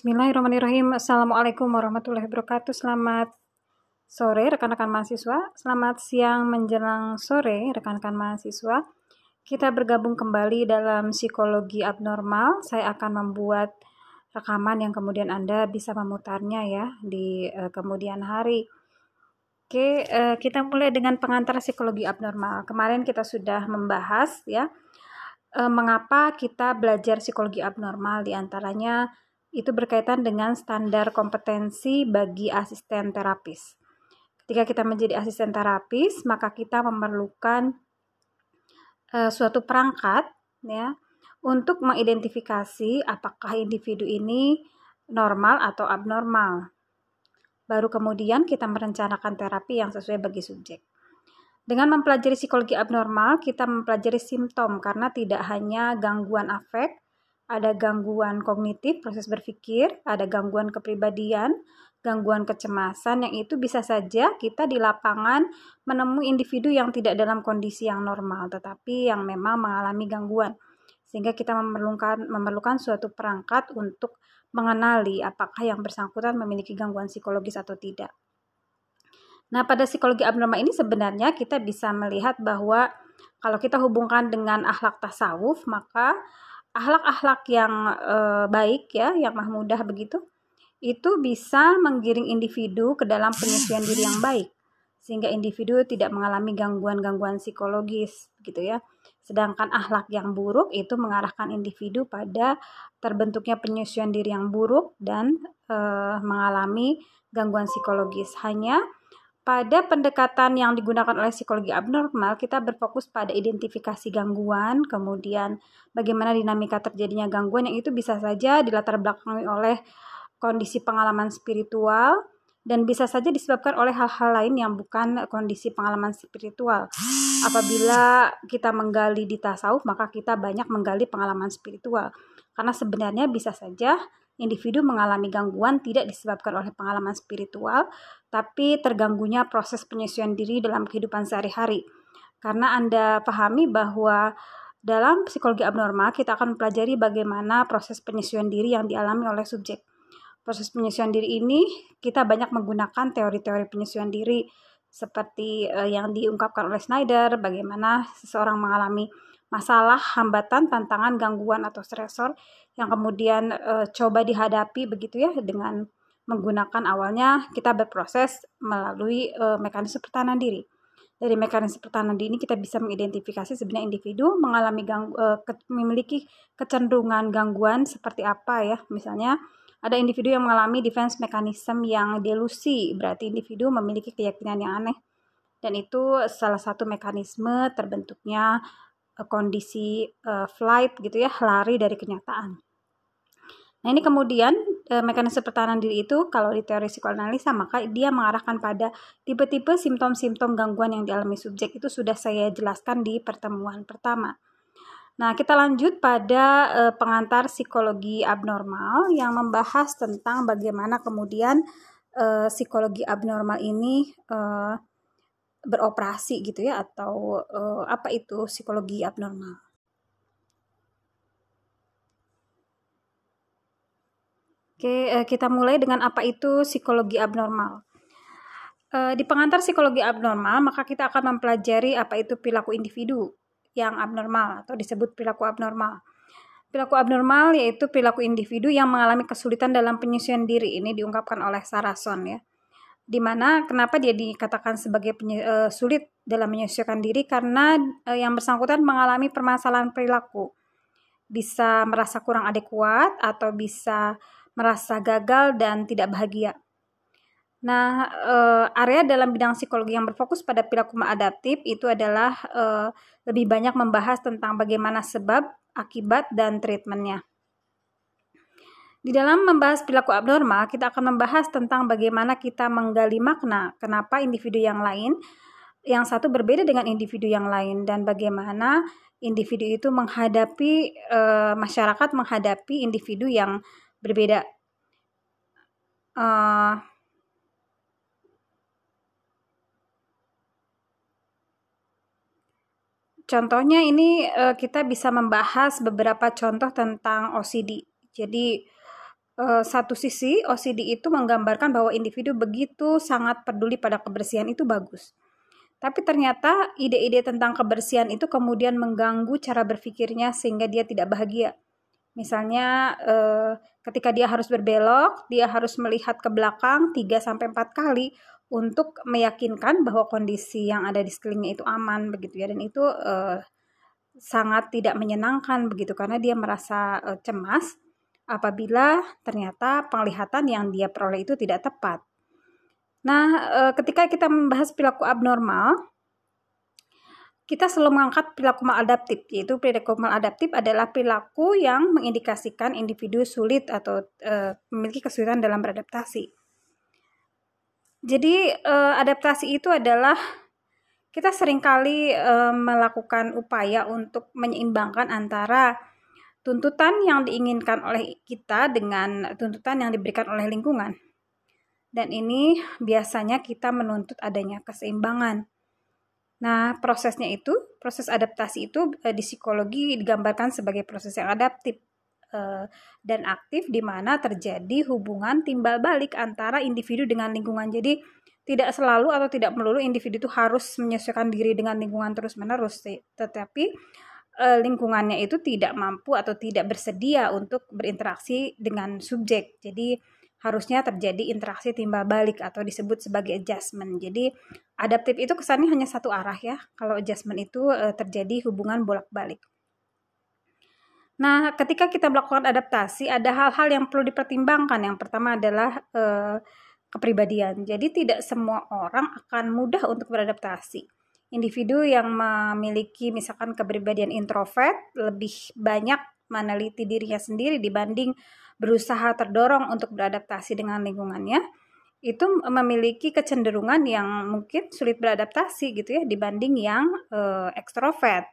Bismillahirrahmanirrahim. Assalamualaikum warahmatullahi wabarakatuh. Selamat sore rekan-rekan mahasiswa. Selamat siang menjelang sore rekan-rekan mahasiswa. Kita bergabung kembali dalam psikologi abnormal. Saya akan membuat rekaman yang kemudian Anda bisa memutarnya ya di uh, kemudian hari. Oke, uh, kita mulai dengan pengantar psikologi abnormal. Kemarin kita sudah membahas ya uh, mengapa kita belajar psikologi abnormal di antaranya itu berkaitan dengan standar kompetensi bagi asisten terapis. Ketika kita menjadi asisten terapis, maka kita memerlukan uh, suatu perangkat ya untuk mengidentifikasi apakah individu ini normal atau abnormal. Baru kemudian kita merencanakan terapi yang sesuai bagi subjek. Dengan mempelajari psikologi abnormal, kita mempelajari simptom karena tidak hanya gangguan afek, ada gangguan kognitif, proses berpikir, ada gangguan kepribadian, gangguan kecemasan yang itu bisa saja kita di lapangan menemui individu yang tidak dalam kondisi yang normal tetapi yang memang mengalami gangguan. Sehingga kita memerlukan memerlukan suatu perangkat untuk mengenali apakah yang bersangkutan memiliki gangguan psikologis atau tidak. Nah, pada psikologi abnormal ini sebenarnya kita bisa melihat bahwa kalau kita hubungkan dengan akhlak tasawuf, maka akhlak-akhlak yang e, baik ya, yang mahmudah begitu, itu bisa menggiring individu ke dalam penyesuaian diri yang baik sehingga individu tidak mengalami gangguan-gangguan psikologis gitu ya. Sedangkan akhlak yang buruk itu mengarahkan individu pada terbentuknya penyesuaian diri yang buruk dan e, mengalami gangguan psikologis. Hanya pada pendekatan yang digunakan oleh psikologi abnormal, kita berfokus pada identifikasi gangguan, kemudian bagaimana dinamika terjadinya gangguan yang itu bisa saja dilatar belakangi oleh kondisi pengalaman spiritual dan bisa saja disebabkan oleh hal-hal lain yang bukan kondisi pengalaman spiritual. Apabila kita menggali di tasawuf, maka kita banyak menggali pengalaman spiritual. Karena sebenarnya bisa saja individu mengalami gangguan tidak disebabkan oleh pengalaman spiritual, tapi terganggunya proses penyesuaian diri dalam kehidupan sehari-hari. Karena Anda pahami bahwa dalam psikologi abnormal kita akan mempelajari bagaimana proses penyesuaian diri yang dialami oleh subjek. Proses penyesuaian diri ini kita banyak menggunakan teori-teori penyesuaian diri seperti uh, yang diungkapkan oleh Snyder, bagaimana seseorang mengalami masalah, hambatan, tantangan, gangguan atau stresor yang kemudian e, coba dihadapi begitu ya dengan menggunakan awalnya kita berproses melalui e, mekanisme pertahanan diri. Dari mekanisme pertahanan diri ini kita bisa mengidentifikasi sebenarnya individu mengalami gang, e, ke, memiliki kecenderungan gangguan seperti apa ya. Misalnya ada individu yang mengalami defense mechanism yang delusi, berarti individu memiliki keyakinan yang aneh. Dan itu salah satu mekanisme terbentuknya Eh, kondisi uh, flight gitu ya, lari dari kenyataan. Nah, ini kemudian e, mekanisme pertahanan diri itu kalau di teori psikoanalisa maka dia mengarahkan pada tipe-tipe simptom-simptom gangguan yang dialami subjek itu sudah saya jelaskan di pertemuan pertama. Nah, kita lanjut pada e, pengantar psikologi abnormal yang membahas tentang bagaimana kemudian e, psikologi abnormal ini e, beroperasi gitu ya atau uh, apa itu psikologi abnormal. Oke, uh, kita mulai dengan apa itu psikologi abnormal. Uh, di pengantar psikologi abnormal, maka kita akan mempelajari apa itu perilaku individu yang abnormal atau disebut perilaku abnormal. Perilaku abnormal yaitu perilaku individu yang mengalami kesulitan dalam penyesuaian diri. Ini diungkapkan oleh Sarason ya di mana kenapa dia dikatakan sebagai penye, uh, sulit dalam menyesuaikan diri karena uh, yang bersangkutan mengalami permasalahan perilaku bisa merasa kurang adekuat atau bisa merasa gagal dan tidak bahagia. Nah, uh, area dalam bidang psikologi yang berfokus pada perilaku adaptif itu adalah uh, lebih banyak membahas tentang bagaimana sebab, akibat, dan treatmentnya. Di dalam membahas perilaku abnormal, kita akan membahas tentang bagaimana kita menggali makna kenapa individu yang lain yang satu berbeda dengan individu yang lain dan bagaimana individu itu menghadapi e, masyarakat menghadapi individu yang berbeda. E, contohnya ini e, kita bisa membahas beberapa contoh tentang OCD. Jadi uh, satu sisi OCD itu menggambarkan bahwa individu begitu sangat peduli pada kebersihan itu bagus. Tapi ternyata ide-ide tentang kebersihan itu kemudian mengganggu cara berpikirnya sehingga dia tidak bahagia. Misalnya uh, ketika dia harus berbelok, dia harus melihat ke belakang 3 sampai 4 kali untuk meyakinkan bahwa kondisi yang ada di sekelilingnya itu aman begitu ya dan itu uh, sangat tidak menyenangkan begitu karena dia merasa uh, cemas apabila ternyata penglihatan yang dia peroleh itu tidak tepat. Nah, uh, ketika kita membahas perilaku abnormal, kita selalu mengangkat perilaku maladaptif, yaitu perilaku maladaptif adalah perilaku yang mengindikasikan individu sulit atau uh, memiliki kesulitan dalam beradaptasi. Jadi uh, adaptasi itu adalah kita sering kali e, melakukan upaya untuk menyeimbangkan antara tuntutan yang diinginkan oleh kita dengan tuntutan yang diberikan oleh lingkungan. Dan ini biasanya kita menuntut adanya keseimbangan. Nah, prosesnya itu, proses adaptasi itu e, di psikologi digambarkan sebagai proses yang adaptif e, dan aktif di mana terjadi hubungan timbal balik antara individu dengan lingkungan. Jadi, tidak selalu atau tidak melulu individu itu harus menyesuaikan diri dengan lingkungan terus-menerus. Tetapi e, lingkungannya itu tidak mampu atau tidak bersedia untuk berinteraksi dengan subjek. Jadi harusnya terjadi interaksi timbal balik atau disebut sebagai adjustment. Jadi adaptif itu kesannya hanya satu arah ya. Kalau adjustment itu e, terjadi hubungan bolak-balik. Nah, ketika kita melakukan adaptasi, ada hal-hal yang perlu dipertimbangkan. Yang pertama adalah e, kepribadian. Jadi tidak semua orang akan mudah untuk beradaptasi. Individu yang memiliki misalkan kepribadian introvert lebih banyak meneliti dirinya sendiri dibanding berusaha terdorong untuk beradaptasi dengan lingkungannya itu memiliki kecenderungan yang mungkin sulit beradaptasi gitu ya dibanding yang e, ekstrovert.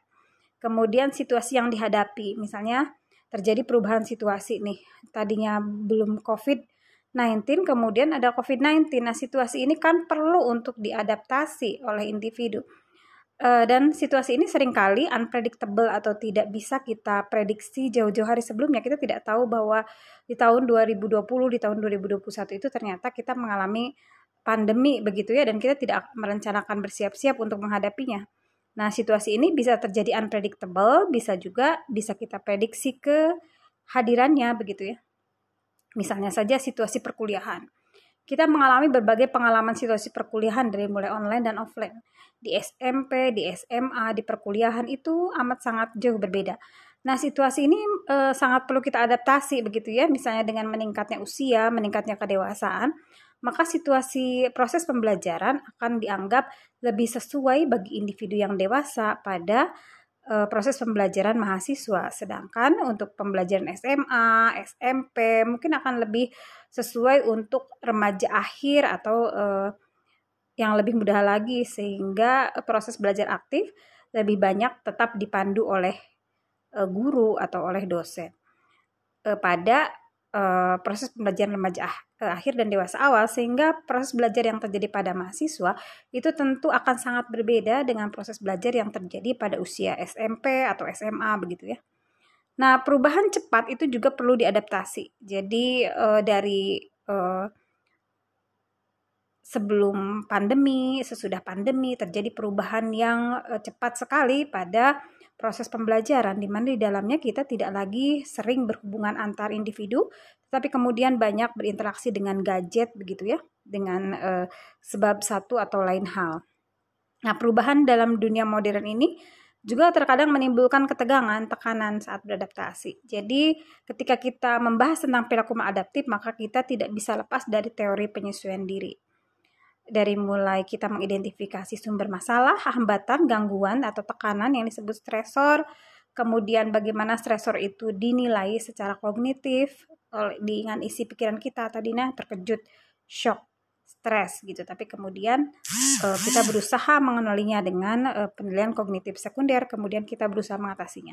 Kemudian situasi yang dihadapi, misalnya terjadi perubahan situasi nih, tadinya belum COVID, 19 kemudian ada COVID-19. Nah, situasi ini kan perlu untuk diadaptasi oleh individu. Uh, dan situasi ini sering kali unpredictable atau tidak bisa kita prediksi jauh-jauh hari sebelumnya. Kita tidak tahu bahwa di tahun 2020, di tahun 2021 itu ternyata kita mengalami pandemi begitu ya dan kita tidak merencanakan bersiap-siap untuk menghadapinya. Nah, situasi ini bisa terjadi unpredictable, bisa juga bisa kita prediksi ke hadirannya begitu ya. Misalnya saja situasi perkuliahan. Kita mengalami berbagai pengalaman situasi perkuliahan dari mulai online dan offline. Di SMP, di SMA, di perkuliahan itu amat sangat jauh berbeda. Nah, situasi ini e, sangat perlu kita adaptasi begitu ya, misalnya dengan meningkatnya usia, meningkatnya kedewasaan, maka situasi proses pembelajaran akan dianggap lebih sesuai bagi individu yang dewasa pada uh, proses pembelajaran mahasiswa. Sedangkan untuk pembelajaran SMA, SMP mungkin akan lebih sesuai untuk remaja akhir atau uh, yang lebih mudah lagi sehingga proses belajar aktif lebih banyak tetap dipandu oleh uh, guru atau oleh dosen. Uh, pada uh, proses pembelajaran remaja uh, akhir dan dewasa awal sehingga proses belajar yang terjadi pada mahasiswa itu tentu akan sangat berbeda dengan proses belajar yang terjadi pada usia SMP atau SMA begitu ya. Nah, perubahan cepat itu juga perlu diadaptasi. Jadi uh, dari uh, sebelum pandemi, sesudah pandemi terjadi perubahan yang uh, cepat sekali pada proses pembelajaran di mana di dalamnya kita tidak lagi sering berhubungan antar individu tapi kemudian banyak berinteraksi dengan gadget begitu ya dengan uh, sebab satu atau lain hal. Nah, perubahan dalam dunia modern ini juga terkadang menimbulkan ketegangan, tekanan saat beradaptasi. Jadi, ketika kita membahas tentang perilaku maladaptif, maka kita tidak bisa lepas dari teori penyesuaian diri dari mulai kita mengidentifikasi sumber masalah, hambatan, gangguan atau tekanan yang disebut stresor, kemudian bagaimana stresor itu dinilai secara kognitif dengan isi pikiran kita tadinya terkejut, shock, stres gitu. Tapi kemudian uh, kita berusaha mengenalinya dengan uh, penilaian kognitif sekunder, kemudian kita berusaha mengatasinya.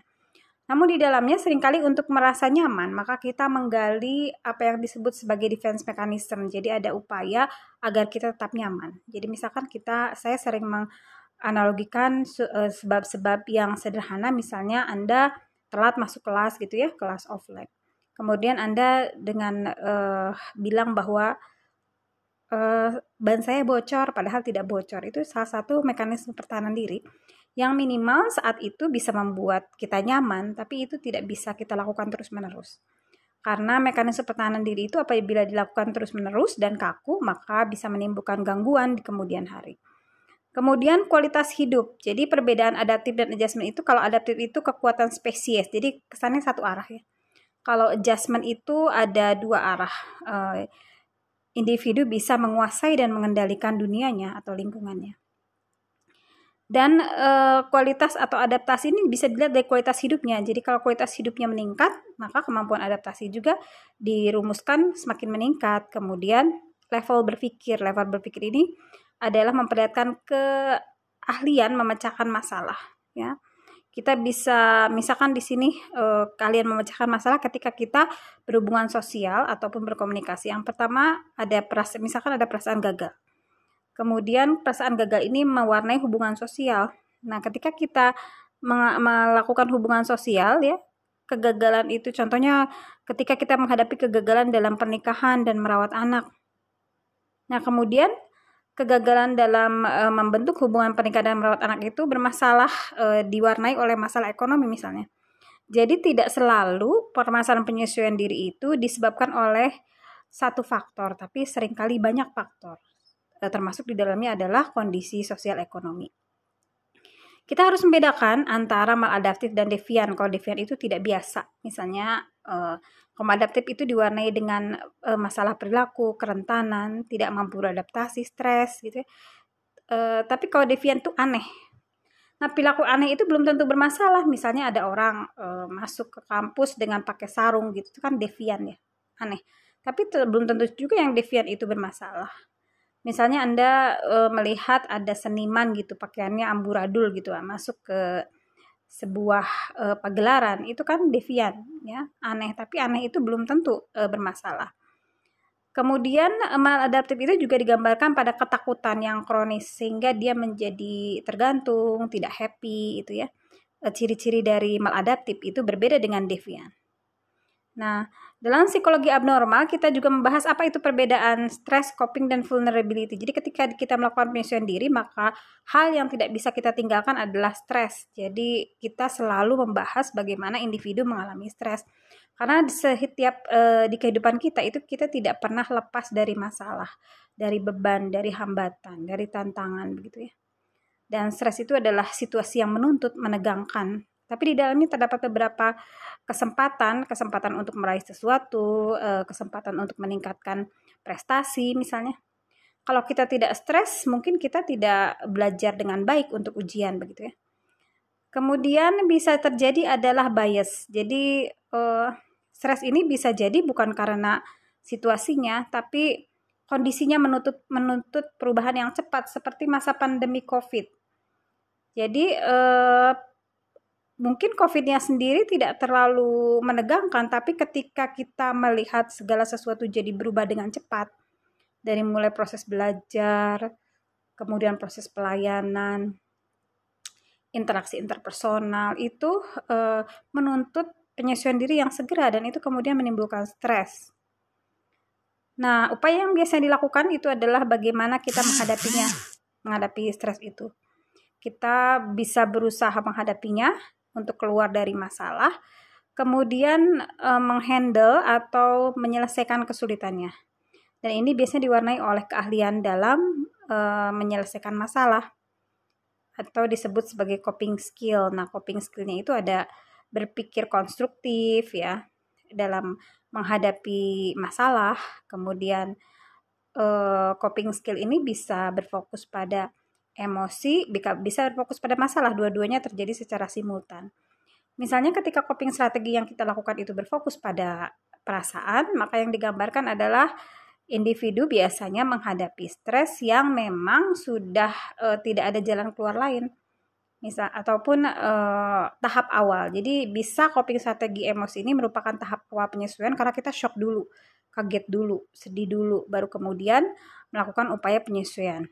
Namun di dalamnya sering kali untuk merasa nyaman, maka kita menggali apa yang disebut sebagai defense mechanism. Jadi ada upaya agar kita tetap nyaman. Jadi misalkan kita, saya sering menganalogikan eh, sebab-sebab yang sederhana, misalnya Anda telat masuk kelas gitu ya, kelas offline. Kemudian Anda dengan uh, bilang bahwa uh, ban saya bocor padahal tidak bocor. Itu salah satu mekanisme pertahanan diri yang minimal saat itu bisa membuat kita nyaman, tapi itu tidak bisa kita lakukan terus-menerus. Karena mekanisme pertahanan diri itu apabila dilakukan terus-menerus dan kaku, maka bisa menimbulkan gangguan di kemudian hari. Kemudian kualitas hidup. Jadi perbedaan adaptif dan adjustment itu kalau adaptif itu kekuatan spesies. Jadi kesannya satu arah ya. Kalau adjustment itu ada dua arah. Individu bisa menguasai dan mengendalikan dunianya atau lingkungannya. Dan e, kualitas atau adaptasi ini bisa dilihat dari kualitas hidupnya. Jadi kalau kualitas hidupnya meningkat, maka kemampuan adaptasi juga dirumuskan semakin meningkat. Kemudian level berpikir, level berpikir ini adalah memperlihatkan keahlian memecahkan masalah, ya. Kita bisa misalkan di sini e, kalian memecahkan masalah ketika kita berhubungan sosial ataupun berkomunikasi. Yang pertama ada perasaan misalkan ada perasaan gagal Kemudian perasaan gagal ini mewarnai hubungan sosial. Nah, ketika kita melakukan hubungan sosial ya, kegagalan itu contohnya ketika kita menghadapi kegagalan dalam pernikahan dan merawat anak. Nah, kemudian kegagalan dalam e, membentuk hubungan pernikahan dan merawat anak itu bermasalah e, diwarnai oleh masalah ekonomi misalnya. Jadi tidak selalu permasalahan penyesuaian diri itu disebabkan oleh satu faktor, tapi sering kali banyak faktor. Eh, termasuk di dalamnya adalah kondisi sosial ekonomi. Kita harus membedakan antara maladaptif dan devian. Kalau devian itu tidak biasa, misalnya eh, maladaptif itu diwarnai dengan eh, masalah perilaku, kerentanan, tidak mampu beradaptasi, stres, gitu. Eh, tapi kalau devian itu aneh. Nah, perilaku aneh itu belum tentu bermasalah. Misalnya ada orang eh, masuk ke kampus dengan pakai sarung gitu, itu kan devian ya, aneh. Tapi belum tentu juga yang devian itu bermasalah misalnya Anda e, melihat ada seniman gitu pakaiannya amburadul gitu masuk ke sebuah e, pagelaran itu kan devian ya. Aneh tapi aneh itu belum tentu e, bermasalah. Kemudian maladaptif itu juga digambarkan pada ketakutan yang kronis sehingga dia menjadi tergantung tidak happy itu ya. Ciri-ciri dari maladaptif itu berbeda dengan devian Nah, dalam psikologi abnormal kita juga membahas apa itu perbedaan stress, coping, dan vulnerability. Jadi ketika kita melakukan penyesuaian diri, maka hal yang tidak bisa kita tinggalkan adalah stres. Jadi kita selalu membahas bagaimana individu mengalami stres. Karena setiap e, di kehidupan kita itu kita tidak pernah lepas dari masalah, dari beban, dari hambatan, dari tantangan begitu ya. Dan stres itu adalah situasi yang menuntut, menegangkan, tapi di dalamnya terdapat beberapa kesempatan, kesempatan untuk meraih sesuatu, eh, kesempatan untuk meningkatkan prestasi misalnya. Kalau kita tidak stres, mungkin kita tidak belajar dengan baik untuk ujian begitu ya. Kemudian bisa terjadi adalah bias. Jadi uh, stres ini bisa jadi bukan karena situasinya, tapi kondisinya menuntut menuntut perubahan yang cepat seperti masa pandemi COVID. Jadi uh, mungkin COVID-nya sendiri tidak terlalu menegangkan, tapi ketika kita melihat segala sesuatu jadi berubah dengan cepat, dari mulai proses belajar, kemudian proses pelayanan, interaksi interpersonal, itu e, menuntut penyesuaian diri yang segera dan itu kemudian menimbulkan stres. Nah, upaya yang biasa dilakukan itu adalah bagaimana kita menghadapinya, menghadapi stres itu. Kita bisa berusaha menghadapinya untuk keluar dari masalah, kemudian e, menghandle atau menyelesaikan kesulitannya. Dan ini biasanya diwarnai oleh keahlian dalam e, menyelesaikan masalah atau disebut sebagai coping skill. Nah, coping skillnya itu ada berpikir konstruktif ya dalam menghadapi masalah. Kemudian e, coping skill ini bisa berfokus pada emosi bisa berfokus pada masalah dua-duanya terjadi secara simultan. Misalnya ketika coping strategi yang kita lakukan itu berfokus pada perasaan, maka yang digambarkan adalah individu biasanya menghadapi stres yang memang sudah e, tidak ada jalan keluar lain. Misal ataupun e, tahap awal. Jadi bisa coping strategi emosi ini merupakan tahap awal penyesuaian karena kita shock dulu, kaget dulu, sedih dulu, baru kemudian melakukan upaya penyesuaian.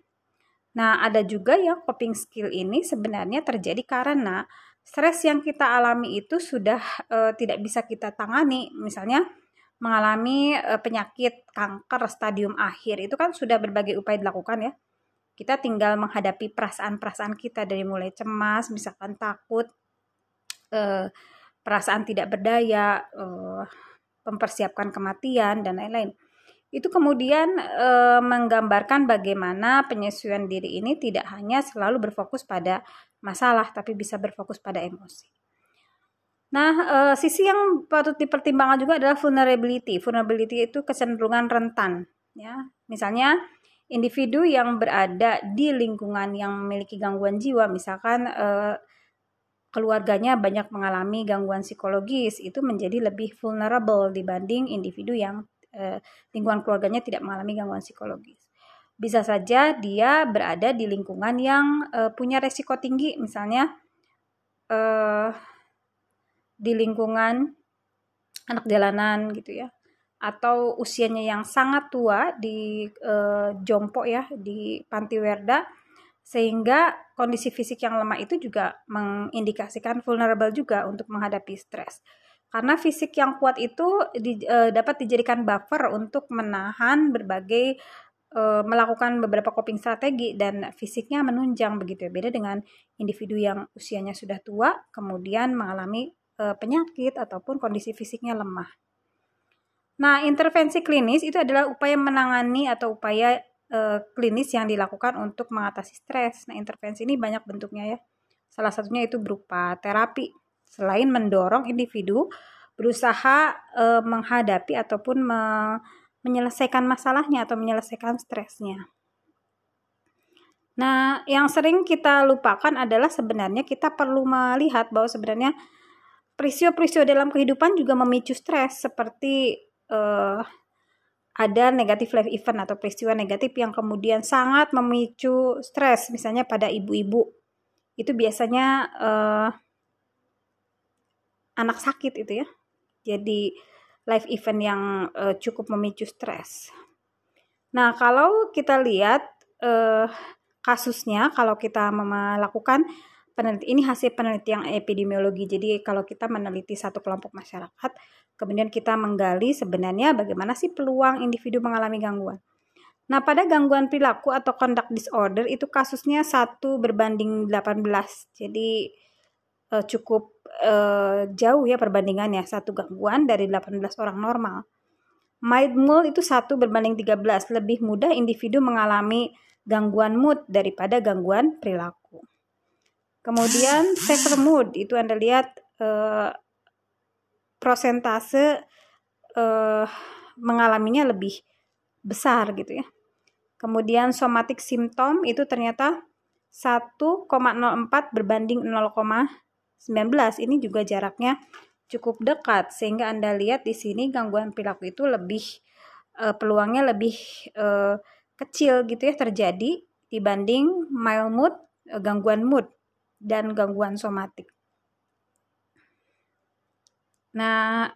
Nah, ada juga yang coping skill ini sebenarnya terjadi karena stres yang kita alami itu sudah uh, tidak bisa kita tangani. Misalnya mengalami uh, penyakit kanker stadium akhir itu kan sudah berbagai upaya dilakukan ya. Kita tinggal menghadapi perasaan-perasaan kita dari mulai cemas, misalkan takut, uh, perasaan tidak berdaya, uh, mempersiapkan kematian dan lain-lain itu kemudian e, menggambarkan bagaimana penyesuaian diri ini tidak hanya selalu berfokus pada masalah tapi bisa berfokus pada emosi. Nah, e, sisi yang patut dipertimbangkan juga adalah vulnerability. Vulnerability itu kecenderungan rentan, ya. Misalnya individu yang berada di lingkungan yang memiliki gangguan jiwa, misalkan e, keluarganya banyak mengalami gangguan psikologis, itu menjadi lebih vulnerable dibanding individu yang eh, lingkungan keluarganya tidak mengalami gangguan psikologis. Bisa saja dia berada di lingkungan yang eh, punya resiko tinggi, misalnya eh, di lingkungan anak jalanan gitu ya, atau usianya yang sangat tua di eh, jompo ya di panti werda sehingga kondisi fisik yang lemah itu juga mengindikasikan vulnerable juga untuk menghadapi stres. Karena fisik yang kuat itu di, e, dapat dijadikan buffer untuk menahan berbagai e, melakukan beberapa coping strategi dan fisiknya menunjang begitu ya. Beda dengan individu yang usianya sudah tua kemudian mengalami e, penyakit ataupun kondisi fisiknya lemah. Nah, intervensi klinis itu adalah upaya menangani atau upaya e, klinis yang dilakukan untuk mengatasi stres. Nah, intervensi ini banyak bentuknya ya. Salah satunya itu berupa terapi selain mendorong individu berusaha e, menghadapi ataupun me, menyelesaikan masalahnya atau menyelesaikan stresnya. Nah, yang sering kita lupakan adalah sebenarnya kita perlu melihat bahwa sebenarnya peristiwa-peristiwa dalam kehidupan juga memicu stres seperti uh, ada negatif life event atau peristiwa negatif yang kemudian sangat memicu stres misalnya pada ibu-ibu itu biasanya uh, anak sakit itu ya. Jadi live event yang uh, cukup memicu stres. Nah, kalau kita lihat uh, kasusnya, kalau kita melakukan penelitian ini hasil penelitian epidemiologi. Jadi kalau kita meneliti satu kelompok masyarakat, kemudian kita menggali sebenarnya bagaimana sih peluang individu mengalami gangguan. Nah, pada gangguan perilaku atau conduct disorder itu kasusnya satu berbanding 18. Jadi uh, cukup uh, jauh ya perbandingannya satu gangguan dari 18 orang normal. Mind mood itu satu berbanding 13, lebih mudah individu mengalami gangguan mood daripada gangguan perilaku. Kemudian severe mood itu Anda lihat uh, prosentase uh, mengalaminya lebih besar gitu ya. Kemudian somatic symptom itu ternyata 1,04 berbanding 19 ini juga jaraknya cukup dekat sehingga Anda lihat di sini gangguan perilaku itu lebih uh, peluangnya lebih uh, kecil gitu ya terjadi dibanding mild mood, uh, gangguan mood dan gangguan somatik. Nah,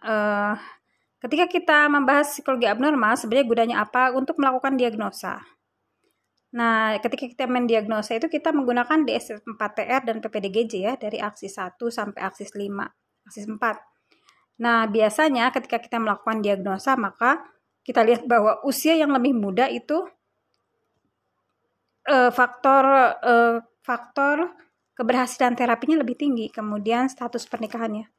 ketika kita membahas psikologi abnormal, sebenarnya gunanya apa? Untuk melakukan diagnosa. Nah, ketika kita mendiagnosa itu kita menggunakan DS4TR dan PPDGJ ya dari aksis 1 sampai aksis 5, aksis 4. Nah, biasanya ketika kita melakukan diagnosa maka kita lihat bahwa usia yang lebih muda itu eh, faktor eh, faktor keberhasilan terapinya lebih tinggi, kemudian status pernikahannya.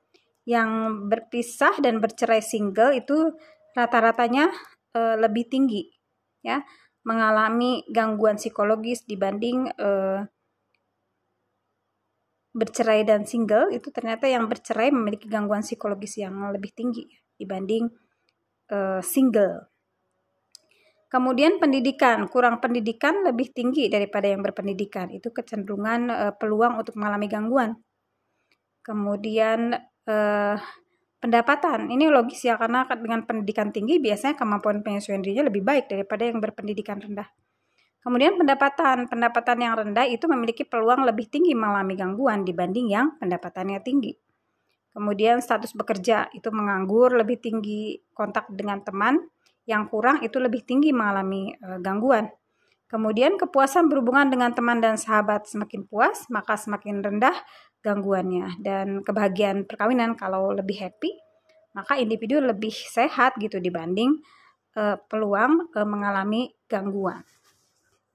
Yang berpisah dan bercerai single itu rata-ratanya eh, lebih tinggi ya mengalami gangguan psikologis dibanding uh, bercerai dan single itu ternyata yang bercerai memiliki gangguan psikologis yang lebih tinggi dibanding uh, single. Kemudian pendidikan, kurang pendidikan lebih tinggi daripada yang berpendidikan. Itu kecenderungan uh, peluang untuk mengalami gangguan. Kemudian uh, pendapatan ini logis ya karena dengan pendidikan tinggi biasanya kemampuan penyesuaian dirinya lebih baik daripada yang berpendidikan rendah. Kemudian pendapatan, pendapatan yang rendah itu memiliki peluang lebih tinggi mengalami gangguan dibanding yang pendapatannya tinggi. Kemudian status bekerja itu menganggur lebih tinggi kontak dengan teman, yang kurang itu lebih tinggi mengalami e, gangguan. Kemudian kepuasan berhubungan dengan teman dan sahabat semakin puas, maka semakin rendah gangguannya dan kebahagiaan perkawinan kalau lebih happy maka individu lebih sehat gitu dibanding uh, peluang uh, mengalami gangguan.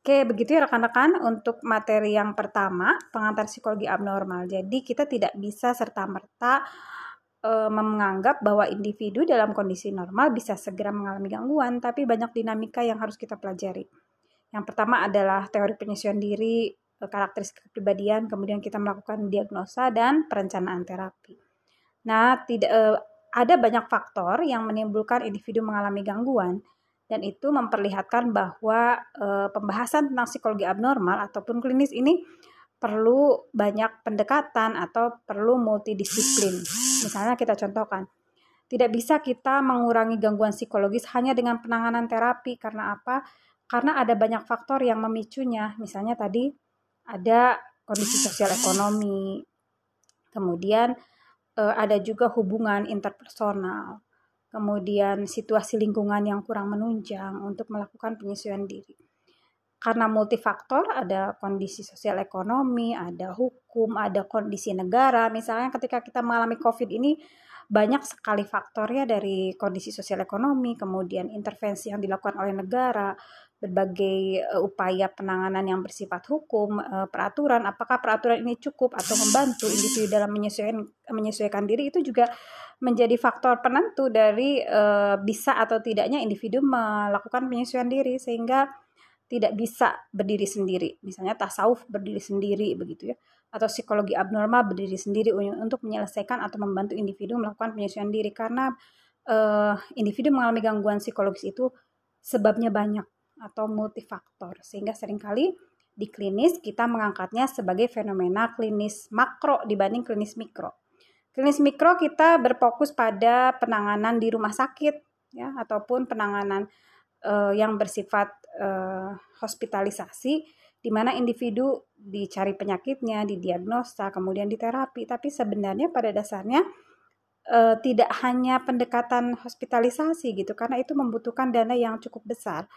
Oke, begitu ya rekan-rekan untuk materi yang pertama, pengantar psikologi abnormal. Jadi kita tidak bisa serta-merta e, menganggap bahwa individu dalam kondisi normal bisa segera mengalami gangguan, tapi banyak dinamika yang harus kita pelajari. Yang pertama adalah teori penyesuaian diri, karakteristik kepribadian, kemudian kita melakukan diagnosa dan perencanaan terapi. Nah, tidak e, ada banyak faktor yang menimbulkan individu mengalami gangguan dan itu memperlihatkan bahwa e, pembahasan tentang psikologi abnormal ataupun klinis ini perlu banyak pendekatan atau perlu multidisiplin. Misalnya kita contohkan, tidak bisa kita mengurangi gangguan psikologis hanya dengan penanganan terapi karena apa? Karena ada banyak faktor yang memicunya. Misalnya tadi ada kondisi sosial ekonomi, kemudian e, ada juga hubungan interpersonal kemudian situasi lingkungan yang kurang menunjang untuk melakukan penyesuaian diri. Karena multifaktor, ada kondisi sosial ekonomi, ada hukum, ada kondisi negara. Misalnya ketika kita mengalami COVID ini, banyak sekali faktornya dari kondisi sosial ekonomi, kemudian intervensi yang dilakukan oleh negara, berbagai uh, upaya penanganan yang bersifat hukum, uh, peraturan, apakah peraturan ini cukup atau membantu individu dalam menyesuaikan menyesuaikan diri itu juga menjadi faktor penentu dari uh, bisa atau tidaknya individu melakukan penyesuaian diri sehingga tidak bisa berdiri sendiri. Misalnya tasawuf berdiri sendiri begitu ya. Atau psikologi abnormal berdiri sendiri untuk menyelesaikan atau membantu individu melakukan penyesuaian diri. Karena uh, individu mengalami gangguan psikologis itu sebabnya banyak atau multifaktor sehingga sering kali di klinis kita mengangkatnya sebagai fenomena klinis makro dibanding klinis mikro. Klinis mikro kita berfokus pada penanganan di rumah sakit ya ataupun penanganan uh, yang bersifat uh, hospitalisasi di mana individu dicari penyakitnya, didiagnosa, kemudian diterapi, tapi sebenarnya pada dasarnya uh, tidak hanya pendekatan hospitalisasi gitu karena itu membutuhkan dana yang cukup besar.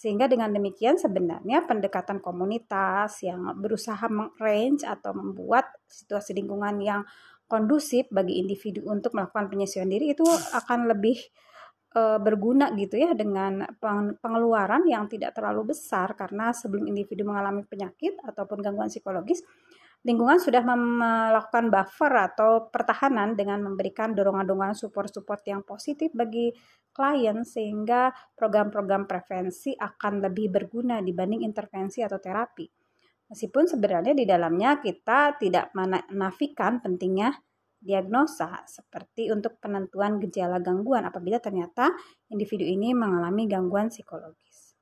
Sehingga dengan demikian sebenarnya pendekatan komunitas yang berusaha meng-range atau membuat situasi lingkungan yang kondusif bagi individu untuk melakukan penyesuaian diri itu akan lebih e, berguna gitu ya dengan pengeluaran yang tidak terlalu besar. Karena sebelum individu mengalami penyakit ataupun gangguan psikologis lingkungan sudah melakukan buffer atau pertahanan dengan memberikan dorongan-dorongan support-support yang positif bagi klien sehingga program-program prevensi akan lebih berguna dibanding intervensi atau terapi. Meskipun sebenarnya di dalamnya kita tidak menafikan pentingnya diagnosa seperti untuk penentuan gejala gangguan apabila ternyata individu ini mengalami gangguan psikologis.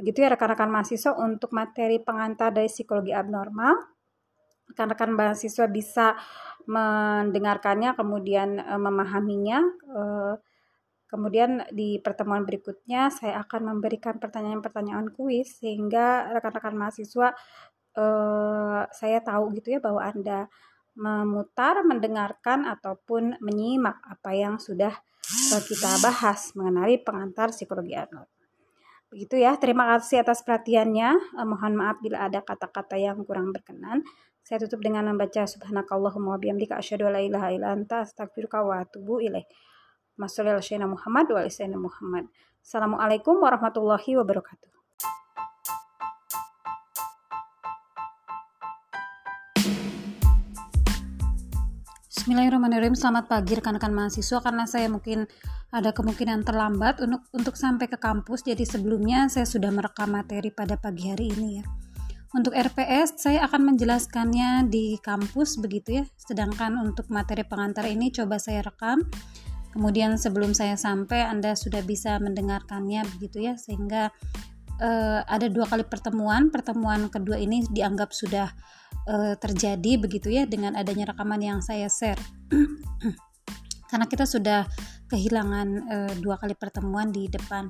Begitu ya rekan-rekan mahasiswa untuk materi pengantar dari psikologi abnormal rekan-rekan mahasiswa bisa mendengarkannya kemudian e, memahaminya e, kemudian di pertemuan berikutnya saya akan memberikan pertanyaan-pertanyaan kuis sehingga rekan-rekan mahasiswa e, saya tahu gitu ya bahwa Anda memutar, mendengarkan ataupun menyimak apa yang sudah kita bahas mengenai pengantar psikologi abnormal. Begitu ya, terima kasih atas perhatiannya. mohon maaf bila ada kata-kata yang kurang berkenan. Saya tutup dengan membaca subhanakallahumma wa bihamdika asyhadu la ilaha illa anta astaghfiruka wa atubu ilaik. Masya Muhammad wa Muhammad. Assalamualaikum warahmatullahi wabarakatuh. Bismillahirrahmanirrahim. Selamat pagi rekan-rekan mahasiswa karena saya mungkin ada kemungkinan terlambat untuk untuk sampai ke kampus. Jadi sebelumnya saya sudah merekam materi pada pagi hari ini ya. Untuk RPS saya akan menjelaskannya di kampus begitu ya. Sedangkan untuk materi pengantar ini coba saya rekam. Kemudian sebelum saya sampai Anda sudah bisa mendengarkannya begitu ya sehingga uh, ada dua kali pertemuan. Pertemuan kedua ini dianggap sudah uh, terjadi begitu ya dengan adanya rekaman yang saya share. Karena kita sudah kehilangan uh, dua kali pertemuan di depan.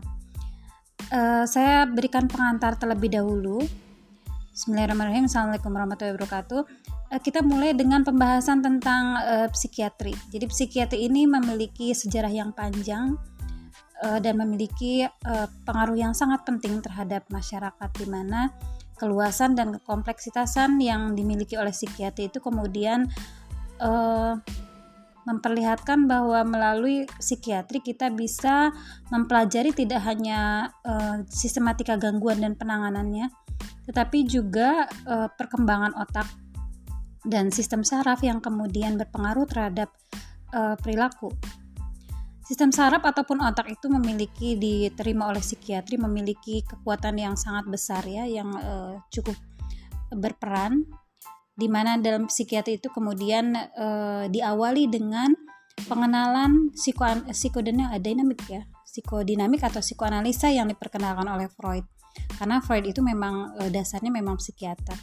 Uh, saya berikan pengantar terlebih dahulu Bismillahirrahmanirrahim. Assalamualaikum warahmatullahi wabarakatuh. Eh, kita mulai dengan pembahasan tentang uh, psikiatri. Jadi psikiatri ini memiliki sejarah yang panjang uh, dan memiliki uh, pengaruh yang sangat penting terhadap masyarakat di mana keluasan dan kekompleksitasan yang dimiliki oleh psikiatri itu kemudian uh, memperlihatkan bahwa melalui psikiatri kita bisa mempelajari tidak hanya uh, sistematika gangguan dan penanganannya, tetapi juga uh, perkembangan otak dan sistem saraf yang kemudian berpengaruh terhadap uh, perilaku. Sistem saraf ataupun otak itu memiliki diterima oleh psikiatri memiliki kekuatan yang sangat besar ya yang uh, cukup berperan di mana dalam psikiatri itu kemudian uh, diawali dengan pengenalan psiko psikodinamik ya psikodinamik atau psikoanalisa yang diperkenalkan oleh Freud karena Freud itu memang uh, dasarnya memang psikiater.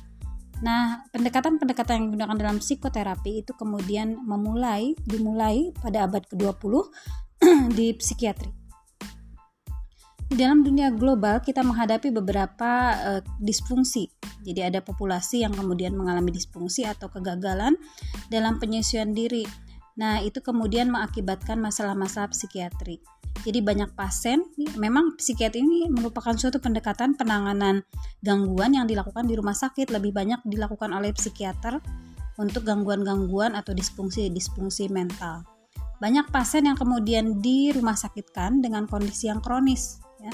Nah, pendekatan-pendekatan yang digunakan dalam psikoterapi itu kemudian memulai dimulai pada abad ke-20 di psikiatri. Di dalam dunia global kita menghadapi beberapa uh, disfungsi. Jadi ada populasi yang kemudian mengalami disfungsi atau kegagalan dalam penyesuaian diri. Nah, itu kemudian mengakibatkan masalah-masalah psikiatri. Jadi banyak pasien, memang psikiatri ini merupakan suatu pendekatan penanganan gangguan yang dilakukan di rumah sakit lebih banyak dilakukan oleh psikiater untuk gangguan-gangguan atau disfungsi-disfungsi mental. Banyak pasien yang kemudian di rumah sakitkan dengan kondisi yang kronis, ya.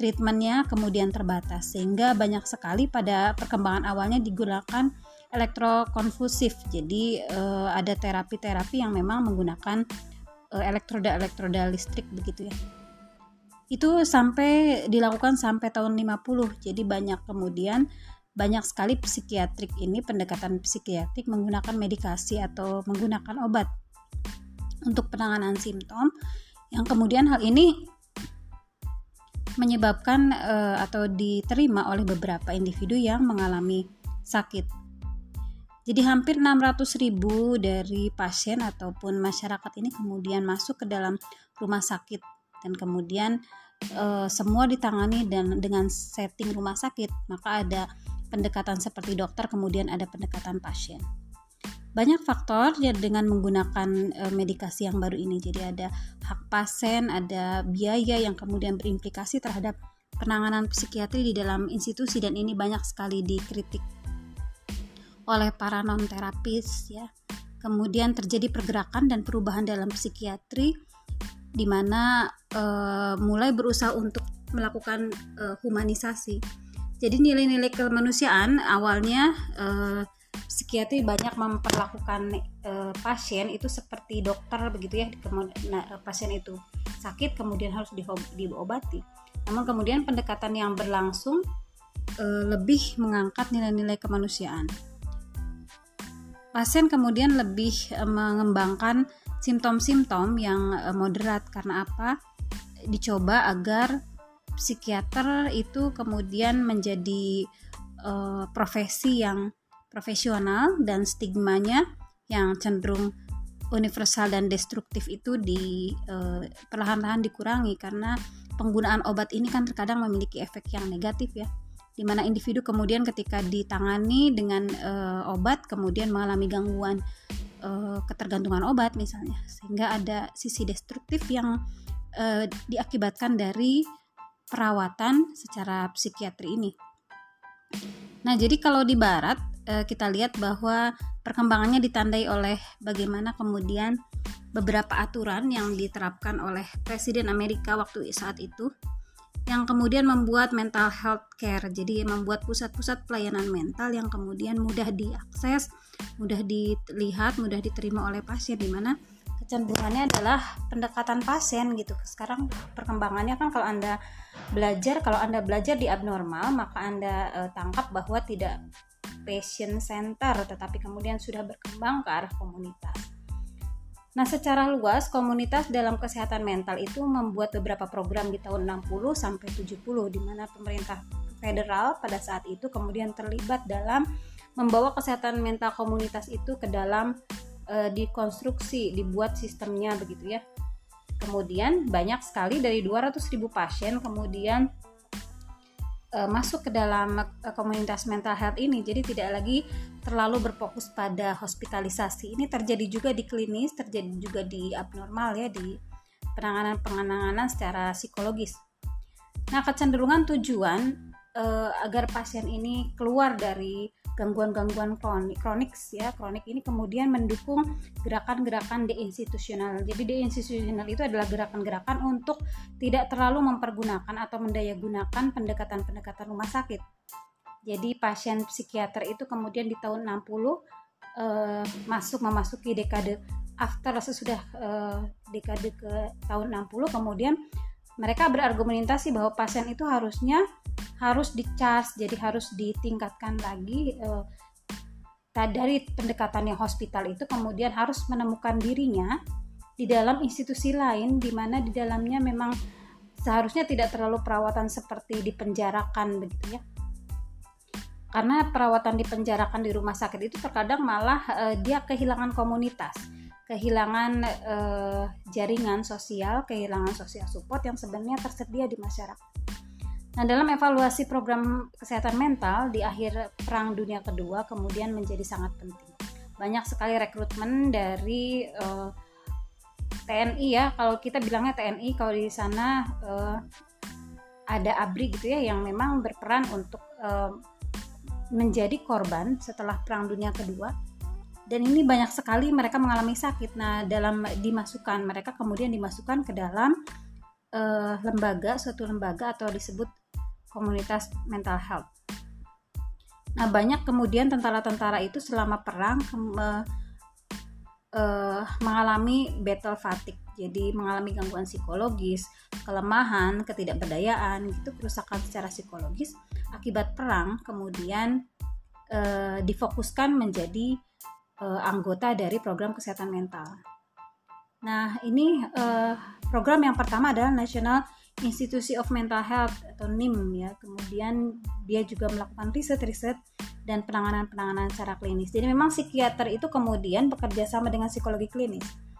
treatmentnya kemudian terbatas sehingga banyak sekali pada perkembangan awalnya digunakan elektrokonvulsif. Jadi eh, ada terapi-terapi yang memang menggunakan eh, elektroda-elektroda listrik begitu ya. Itu sampai dilakukan sampai tahun 50. Jadi banyak kemudian banyak sekali psikiatrik ini pendekatan psikiatrik menggunakan medikasi atau menggunakan obat untuk penanganan simptom yang kemudian hal ini menyebabkan uh, atau diterima oleh beberapa individu yang mengalami sakit. Jadi hampir 600 ribu dari pasien ataupun masyarakat ini kemudian masuk ke dalam rumah sakit. Dan kemudian uh, semua ditangani dan dengan setting rumah sakit maka ada pendekatan seperti dokter kemudian ada pendekatan pasien. Banyak faktor ya dengan menggunakan e, medikasi yang baru ini. Jadi ada hak pasien, ada biaya yang kemudian berimplikasi terhadap penanganan psikiatri di dalam institusi dan ini banyak sekali dikritik oleh para non terapis ya. Kemudian terjadi pergerakan dan perubahan dalam psikiatri di mana e, mulai berusaha untuk melakukan e, humanisasi. Jadi nilai-nilai kemanusiaan awalnya e, psikiatri banyak memperlakukan e, pasien itu seperti dokter begitu ya nah, pasien itu sakit kemudian harus diobati namun kemudian pendekatan yang berlangsung e, lebih mengangkat nilai-nilai kemanusiaan pasien kemudian lebih e, mengembangkan simptom-simptom yang e, moderat. Karena apa? Dicoba agar psikiater itu kemudian menjadi e, profesi yang profesional dan stigmanya yang cenderung universal dan destruktif itu di uh, perlahan-lahan dikurangi. Karena penggunaan obat ini kan terkadang memiliki efek yang negatif ya di mana individu kemudian ketika ditangani dengan uh, obat kemudian mengalami gangguan uh, ketergantungan obat misalnya sehingga ada sisi destruktif yang uh, diakibatkan dari perawatan secara psikiatri ini. Nah, jadi kalau di barat kita lihat bahwa perkembangannya ditandai oleh bagaimana kemudian beberapa aturan yang diterapkan oleh Presiden Amerika waktu saat itu yang kemudian membuat mental health care jadi membuat pusat-pusat pelayanan mental yang kemudian mudah diakses mudah dilihat mudah diterima oleh pasien di mana kecenderungannya adalah pendekatan pasien gitu sekarang perkembangannya kan kalau anda belajar kalau anda belajar di abnormal maka anda eh, tangkap bahwa tidak passion center, tetapi kemudian sudah berkembang ke arah komunitas. Nah, secara luas komunitas dalam kesehatan mental itu membuat beberapa program di tahun 60 sampai 70 di mana pemerintah federal pada saat itu kemudian terlibat dalam membawa kesehatan mental komunitas itu ke dalam e, dikonstruksi, dibuat sistemnya begitu ya. Kemudian banyak sekali dari 200.000 pasien kemudian uh, masuk ke dalam uh, komunitas mental health ini jadi tidak lagi terlalu berfokus pada hospitalisasi ini terjadi juga di klinis terjadi juga di abnormal ya di penanganan penanganan secara psikologis nah kecenderungan tujuan uh, agar pasien ini keluar dari gangguan-gangguan kronik, kronik ya kronik ini kemudian mendukung gerakan-gerakan deinstitusional. Jadi deinstitusional itu adalah gerakan-gerakan untuk tidak terlalu mempergunakan atau mendayagunakan pendekatan-pendekatan rumah sakit. Jadi pasien psikiater itu kemudian di tahun 60 eh, masuk memasuki dekade after sesudah eh, dekade ke tahun 60 kemudian mereka berargumentasi bahwa pasien itu harusnya harus di charge jadi harus ditingkatkan lagi uh, dari pendekatan yang hospital itu kemudian harus menemukan dirinya di dalam institusi lain di mana di dalamnya memang seharusnya tidak terlalu perawatan seperti dipenjarakan begitu ya karena perawatan dipenjarakan di rumah sakit itu terkadang malah uh, dia kehilangan komunitas. Kehilangan uh, jaringan sosial kehilangan sosial support yang sebenarnya tersedia di masyarakat. Nah, dalam evaluasi program kesehatan mental di akhir Perang Dunia Kedua kemudian menjadi sangat penting. Banyak sekali rekrutmen dari uh, eh, TNI ya, kalau kita bilangnya TNI, kalau di sana uh, ada ABRI gitu ya yang memang berperan untuk uh, menjadi korban setelah Perang Dunia Kedua. Dan ini banyak sekali mereka mengalami sakit. Nah, dalam dimasukkan mereka kemudian dimasukkan ke dalam uh, lembaga, suatu lembaga atau disebut komunitas mental health. Nah, banyak kemudian tentara-tentara itu selama perang uh, uh, mengalami battle fatigue. Jadi mengalami gangguan psikologis, kelemahan, ketidakberdayaan, gitu kerusakan secara psikologis akibat perang kemudian uh, difokuskan menjadi uh, anggota dari program kesehatan mental. Nah, ini uh, program yang pertama adalah National Institusi of Mental Health atau NIM ya. Kemudian dia juga melakukan riset-riset dan penanganan-penanganan secara klinis. Jadi memang psikiater itu kemudian bekerja sama dengan psikologi klinis.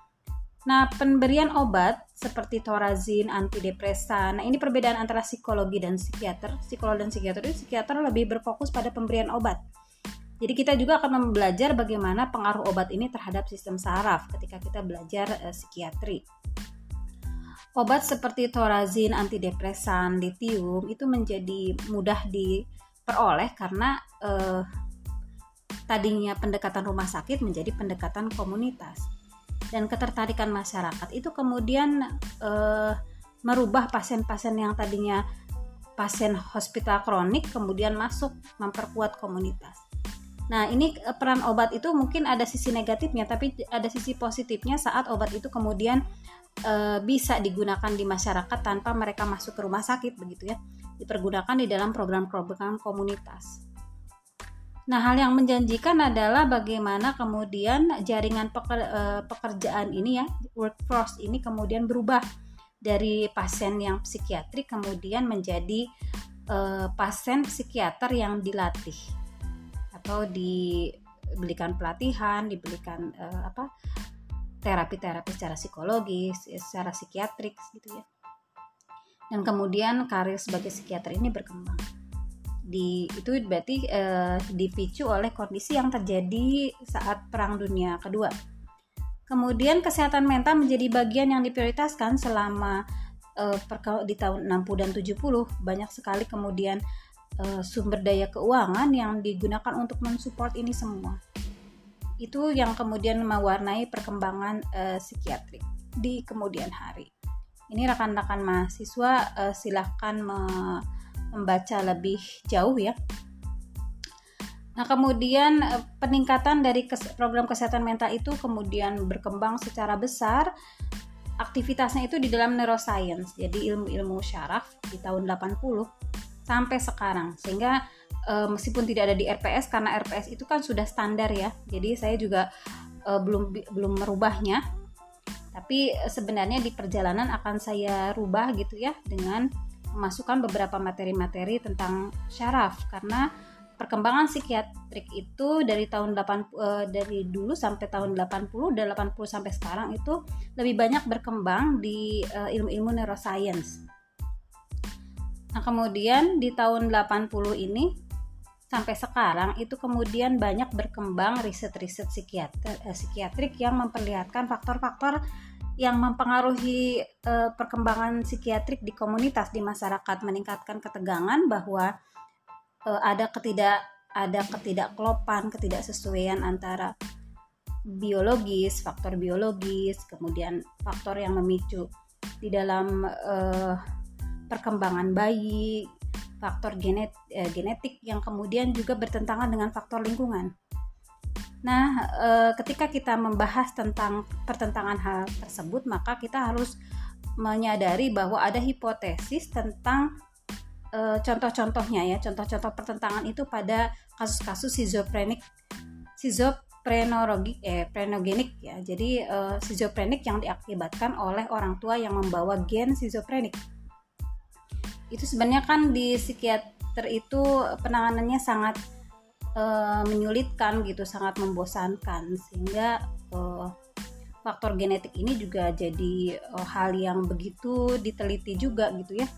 Nah, pemberian obat seperti thorazin, antidepresan. Nah, ini perbedaan antara psikologi dan psikiater. Psikolog dan psikiater itu psikiater lebih berfokus pada pemberian obat. Jadi kita juga akan belajar bagaimana pengaruh obat ini terhadap sistem saraf ketika kita belajar uh, psikiatri. Obat seperti thorazin, antidepresan, lithium itu menjadi mudah diperoleh karena eh, tadinya pendekatan rumah sakit menjadi pendekatan komunitas dan ketertarikan masyarakat itu kemudian eh, merubah pasien-pasien yang tadinya pasien hospital kronik kemudian masuk memperkuat komunitas. Nah, ini eh, peran obat itu mungkin ada sisi negatifnya, tapi ada sisi positifnya saat obat itu kemudian e, bisa digunakan di masyarakat tanpa mereka masuk ke rumah sakit begitu ya dipergunakan di dalam program-program komunitas. Nah, hal yang menjanjikan adalah bagaimana kemudian jaringan peker, e, pekerjaan ini ya, workforce ini kemudian berubah dari pasien yang psikiatrik kemudian menjadi e, pasien psikiater yang dilatih atau diberikan pelatihan, diberikan e, apa terapi-terapi secara psikologis, secara psikiatrik gitu ya. Dan kemudian karir sebagai psikiater ini berkembang. Di itu berarti eh, dipicu oleh kondisi yang terjadi saat Perang Dunia Kedua. Kemudian kesehatan mental menjadi bagian yang diprioritaskan selama eh, di tahun 60 dan 70 banyak sekali kemudian eh, sumber daya keuangan yang digunakan untuk mensupport ini semua itu yang kemudian mewarnai perkembangan uh, psikiatrik di kemudian hari. Ini rekan-rekan mahasiswa uh, silahkan me membaca lebih jauh ya. Nah, kemudian uh, peningkatan dari program kesehatan mental itu kemudian berkembang secara besar. Aktivitasnya itu di dalam neuroscience, jadi ilmu-ilmu syaraf di tahun 80 sampai sekarang. Sehingga uh, meskipun tidak ada di RPS karena RPS itu kan sudah standar ya jadi saya juga uh, belum belum merubahnya tapi sebenarnya di perjalanan akan saya rubah gitu ya dengan memasukkan beberapa materi-materi tentang syaraf karena perkembangan psikiatrik itu dari tahun 8 uh, eh, dari dulu sampai tahun 80 dan 80 sampai sekarang itu lebih banyak berkembang di uh, ilmu-ilmu neuroscience. Nah, kemudian di tahun 80 ini sampai sekarang itu kemudian banyak berkembang riset-riset psikiater, eh, psikiatrik yang memperlihatkan faktor-faktor yang mempengaruhi uh, perkembangan psikiatrik di komunitas di masyarakat meningkatkan ketegangan bahwa uh, ada ketidak ada ketidakklopan, ketidaksesuaian antara biologis, faktor biologis, kemudian faktor yang memicu di dalam uh, perkembangan bayi, faktor genet, uh, genetik yang kemudian juga bertentangan dengan faktor lingkungan. Nah, e, ketika kita membahas tentang pertentangan hal tersebut, maka kita harus menyadari bahwa ada hipotesis tentang e, contoh-contohnya ya, contoh-contoh pertentangan itu pada kasus-kasus schizophrenic schizoprenorogi eh prenogenik ya. Jadi e, schizophrenic yang diakibatkan oleh orang tua yang membawa gen schizophrenic. Itu sebenarnya kan di psikiater itu penanganannya sangat uh, menyulitkan gitu sangat membosankan. Sehingga uh, faktor genetik ini juga jadi uh, hal yang begitu diteliti juga gitu ya.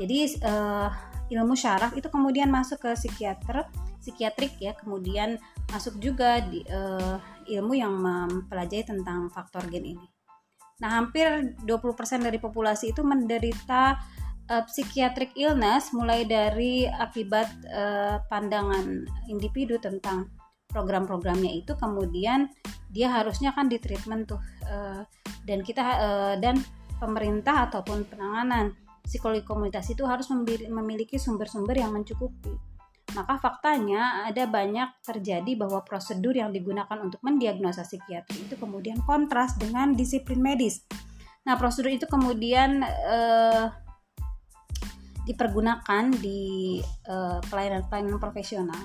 Jadi uh, ilmu syaraf itu kemudian masuk ke psikiater psikiatrik ya kemudian masuk juga di uh, ilmu yang mempelajari tentang faktor gen ini. Nah hampir 20% dari populasi itu menderita uh, psychiatric illness mulai dari akibat uh, pandangan individu tentang program-programnya itu kemudian dia harusnya kan di treatment tuh uh, dan kita uh, dan pemerintah ataupun penanganan psikologi komunitas itu harus memiliki sumber-sumber yang mencukupi. Maka faktanya ada banyak terjadi bahwa prosedur yang digunakan untuk mendiagnosa psikiatri itu kemudian kontras dengan disiplin medis. Nah, prosedur itu kemudian uh, dipergunakan di uh, pelayanan-pelayanan profesional.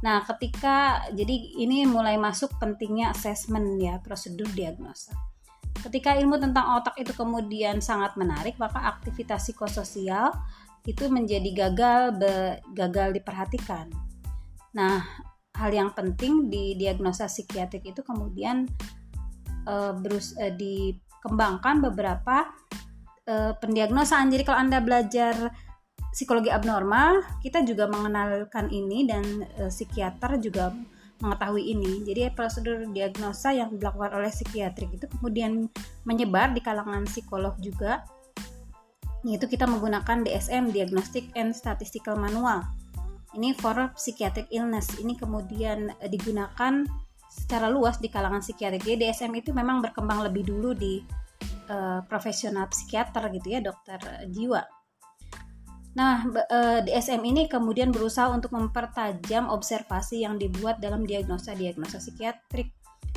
Nah, ketika jadi ini mulai masuk pentingnya assessment ya, prosedur diagnosa. Ketika ilmu tentang otak itu kemudian sangat menarik, maka aktivitas psikososial itu menjadi gagal be, gagal diperhatikan. Nah, hal yang penting di diagnosa psikiatrik itu kemudian uh, berus uh, dikembangkan beberapa uh, pendiagnosaan. Jadi kalau Anda belajar psikologi abnormal kita juga mengenalkan ini dan e, psikiater juga mengetahui ini. Jadi prosedur diagnosa yang dilakukan oleh psikiatrik itu kemudian menyebar di kalangan psikolog juga. Yaitu kita menggunakan DSM Diagnostic and Statistical Manual. Ini for psychiatric illness. Ini kemudian e, digunakan secara luas di kalangan psikiatrik. DSM itu memang berkembang lebih dulu di uh, profesional psikiater gitu ya, dokter jiwa Nah, eh, DSM ini kemudian berusaha untuk mempertajam observasi yang dibuat dalam diagnosa-diagnosa psikiatrik.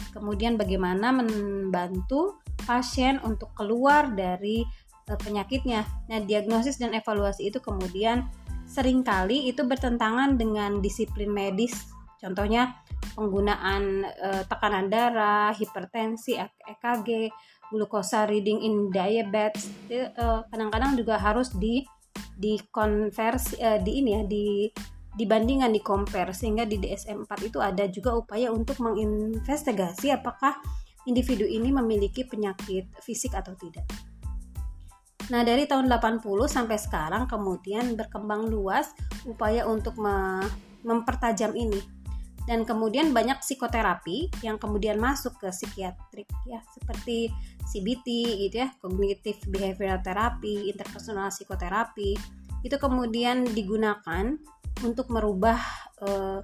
Kemudian bagaimana membantu pasien untuk keluar dari eh, penyakitnya. Nah, diagnosis dan evaluasi itu kemudian sering kali itu bertentangan dengan disiplin medis. Contohnya penggunaan tekanan darah, hipertensi, EKG, glukosa reading in diabetes. Kadang-kadang juga harus di dikonversi uh, di ini ya di dibandingkan di compare sehingga di DSM 4 itu ada juga upaya untuk menginvestigasi apakah individu ini memiliki penyakit fisik atau tidak. Nah, dari tahun 80 sampai sekarang kemudian berkembang luas upaya untuk me mempertajam ini. Dan kemudian banyak psikoterapi yang kemudian masuk ke psikiatrik ya, seperti CBT gitu ya, cognitive behavioral therapy, interpersonal psikoterapi. Itu kemudian digunakan untuk merubah eh,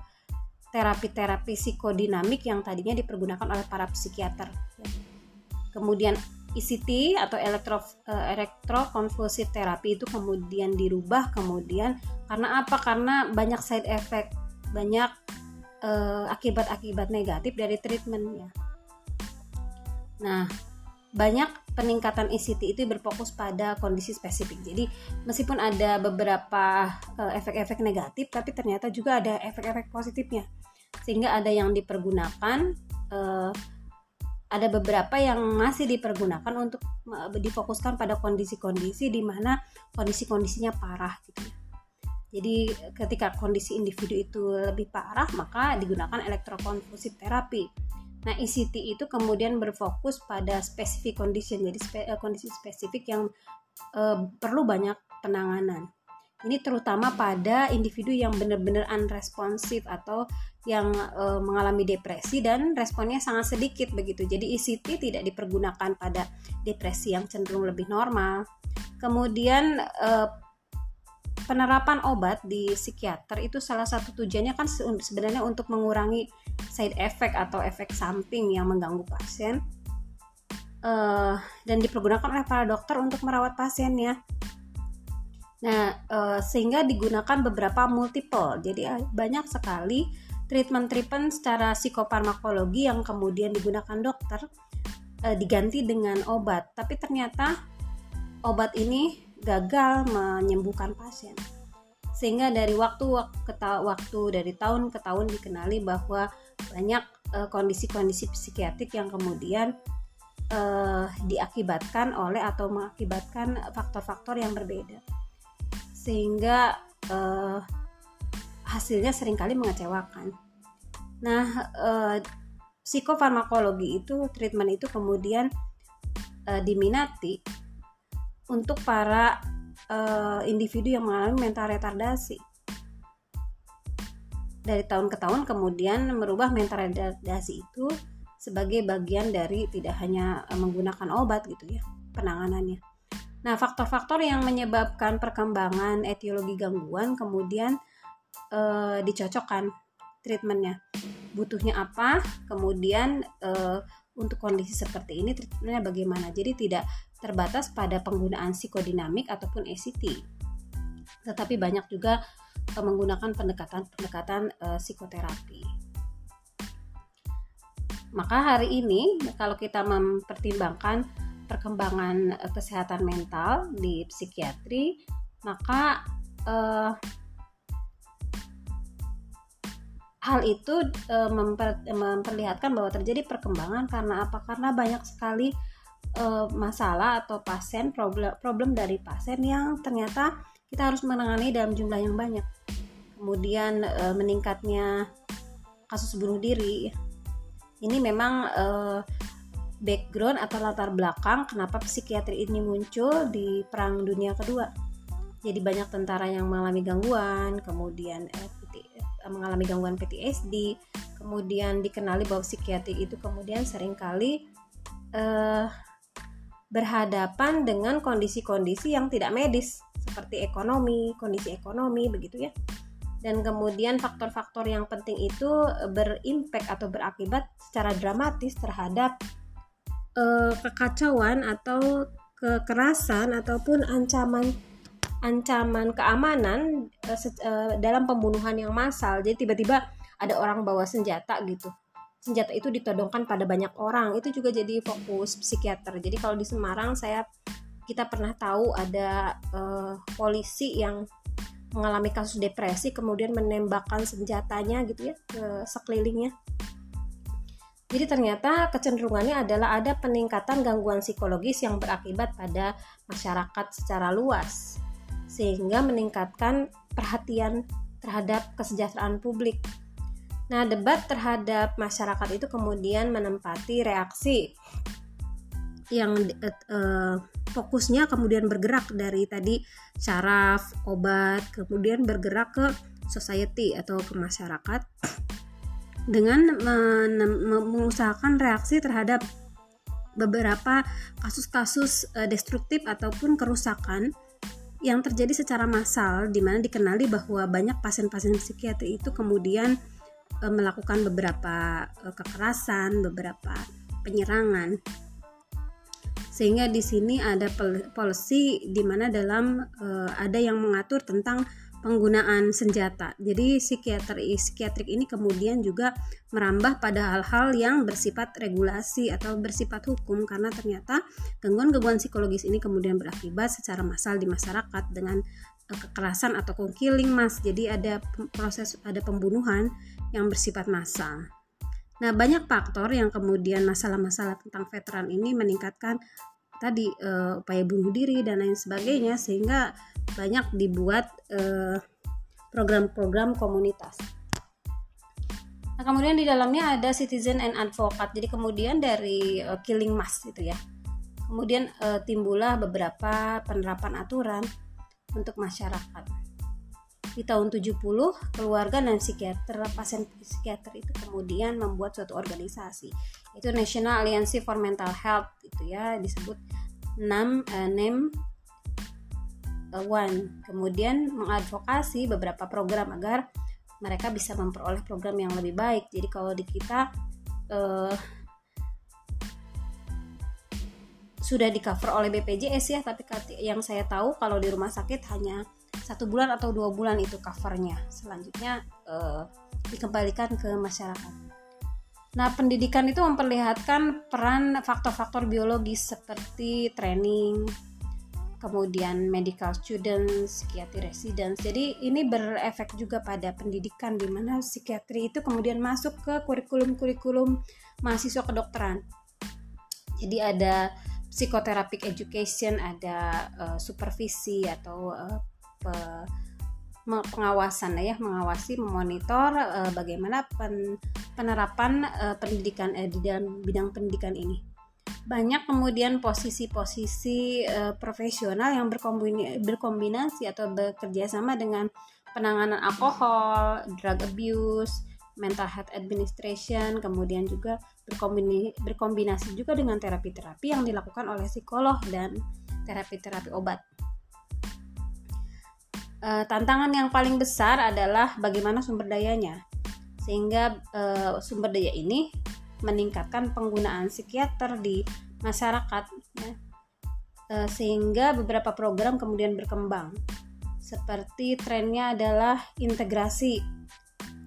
terapi-terapi psikodinamik yang tadinya dipergunakan oleh para psikiater. Kemudian ECT atau elektro uh, elektrokonvulsif terapi itu kemudian dirubah kemudian karena apa? Karena banyak side effect, banyak eh, akibat-akibat uh, negatif dari treatmentnya. Nah, banyak peningkatan ICT itu berfokus pada kondisi spesifik. Jadi meskipun ada beberapa eh, efek-efek negatif, tapi ternyata juga ada efek-efek positifnya. Sehingga ada yang dipergunakan, uh, ada beberapa yang masih dipergunakan untuk difokuskan pada kondisi-kondisi di mana kondisi-kondisinya parah gitu ya. Jadi ketika kondisi individu itu lebih parah, maka digunakan elektrokonvulsif terapi Nah, ECT itu kemudian berfokus pada specific condition, jadi spe, uh, kondisi spesifik yang uh, perlu banyak penanganan. Ini terutama pada individu yang benar-benar unresponsive atau yang e, mengalami depresi dan responnya sangat sedikit begitu. Jadi ECT tidak dipergunakan pada depresi yang cenderung lebih normal. Kemudian e, penerapan obat di psikiater itu salah satu tujuannya kan sebenarnya untuk mengurangi side effect atau efek samping yang mengganggu pasien uh, dan dipergunakan oleh para dokter untuk merawat pasiennya. Nah, uh, sehingga digunakan beberapa multiple. Jadi banyak sekali treatment-treatment secara psikofarmakologi yang kemudian digunakan dokter uh, diganti dengan obat. Tapi ternyata obat ini gagal menyembuhkan pasien. Sehingga dari waktu ke waktu dari tahun ke tahun dikenali bahwa banyak kondisi-kondisi uh, psikiatrik yang kemudian uh, diakibatkan oleh atau mengakibatkan faktor-faktor yang berbeda sehingga uh, hasilnya sering kali mengecewakan. Nah, uh, psikofarmakologi itu treatment itu kemudian uh, diminati untuk para uh, individu yang mengalami mental retardasi. Dari tahun ke tahun kemudian merubah mental retardasi itu sebagai bagian dari tidak hanya menggunakan obat gitu ya penanganannya Nah, faktor-faktor yang menyebabkan perkembangan etiologi gangguan kemudian e, dicocokkan treatmentnya. Butuhnya apa? Kemudian e, untuk kondisi seperti ini treatmentnya bagaimana? Jadi tidak terbatas pada penggunaan psikodinamik ataupun ECT, tetapi banyak juga e, menggunakan pendekatan-pendekatan e, psikoterapi. Maka hari ini kalau kita mempertimbangkan perkembangan uh, kesehatan mental di psikiatri maka uh, hal itu uh, memper, memperlihatkan bahwa terjadi perkembangan karena apa karena banyak sekali uh, masalah atau pasien problem problem dari pasien yang ternyata kita harus menangani dalam jumlah yang banyak kemudian uh, meningkatnya kasus bunuh diri ini memang uh, background atau latar belakang kenapa psikiatri ini muncul di Perang Dunia Kedua. Jadi banyak tentara yang mengalami gangguan, kemudian eh, mengalami gangguan PTSD, kemudian dikenali bahwa psikiatri itu kemudian sering kali eh, berhadapan dengan kondisi-kondisi yang tidak medis seperti ekonomi, kondisi ekonomi begitu ya. Dan kemudian faktor-faktor yang penting itu berimpact atau berakibat secara dramatis terhadap uh, kekacauan atau kekerasan ataupun ancaman ancaman keamanan uh, uh, dalam pembunuhan yang massal. Jadi tiba-tiba ada orang bawa senjata gitu. Senjata itu ditodongkan pada banyak orang. Itu juga jadi fokus psikiater. Jadi kalau di Semarang saya kita pernah tahu ada uh, polisi yang mengalami kasus depresi kemudian menembakkan senjatanya gitu ya ke sekelilingnya jadi ternyata kecenderungannya adalah ada peningkatan gangguan psikologis yang berakibat pada masyarakat secara luas sehingga meningkatkan perhatian terhadap kesejahteraan publik. Nah, debat terhadap masyarakat itu kemudian menempati reaksi yang uh, fokusnya kemudian bergerak dari tadi syaraf, obat, kemudian bergerak ke society atau ke masyarakat dengan mengusahakan reaksi terhadap beberapa kasus-kasus uh, destruktif ataupun kerusakan yang terjadi secara massal di mana dikenali bahwa banyak pasien-pasien psikiatri itu kemudian uh, melakukan beberapa uh, kekerasan, beberapa penyerangan. Sehingga di sini ada policy di mana dalam uh, ada yang mengatur tentang penggunaan senjata. Jadi psikiater psikiatrik ini kemudian juga merambah pada hal-hal yang bersifat regulasi atau bersifat hukum karena ternyata gangguan-gangguan psikologis ini kemudian berakibat secara massal di masyarakat dengan kekerasan atau killing mass. Jadi ada proses ada pembunuhan yang bersifat massal. Nah, banyak faktor yang kemudian masalah-masalah tentang veteran ini meningkatkan tadi uh, upaya bunuh diri dan lain sebagainya sehingga banyak dibuat eh, program-program komunitas. Nah, kemudian di dalamnya ada citizen and advocate. Jadi kemudian dari uh, killing mass itu ya. Kemudian uh, timbullah beberapa penerapan aturan untuk masyarakat. Di tahun 70 keluarga dan psikiater pasien psikiater itu kemudian membuat suatu organisasi. Itu National Alliance for Mental Health itu ya disebut NAM uh, NAM uh, One. Kemudian mengadvokasi beberapa program agar mereka bisa memperoleh program yang lebih baik. Jadi kalau di kita uh, sudah di cover oleh BPJS ya tapi yang saya tahu kalau di rumah sakit hanya satu bulan atau dua bulan itu covernya selanjutnya uh, dikembalikan ke masyarakat nah pendidikan itu memperlihatkan peran faktor-faktor biologis seperti training kemudian medical students, psikiatri residents. Jadi ini berefek juga pada pendidikan di mana psikiatri itu kemudian masuk ke kurikulum-kurikulum mahasiswa kedokteran. Jadi ada psikoterapik education, ada uh, supervisi atau uh, pe, pengawasan ya, mengawasi, memonitor uh, bagaimana pen, penerapan uh, pendidikan uh, di dalam bidang pendidikan ini banyak kemudian posisi-posisi uh, profesional yang berkombinasi, berkombinasi atau bekerja sama dengan penanganan alkohol, drug abuse, mental health administration, kemudian juga berkombinasi, berkombinasi juga dengan terapi-terapi yang dilakukan oleh psikolog dan terapi-terapi obat. Uh, tantangan yang paling besar adalah bagaimana sumber dayanya, sehingga uh, sumber daya ini meningkatkan penggunaan psikiater di masyarakat ya. e, sehingga beberapa program kemudian berkembang. Seperti trennya adalah integrasi.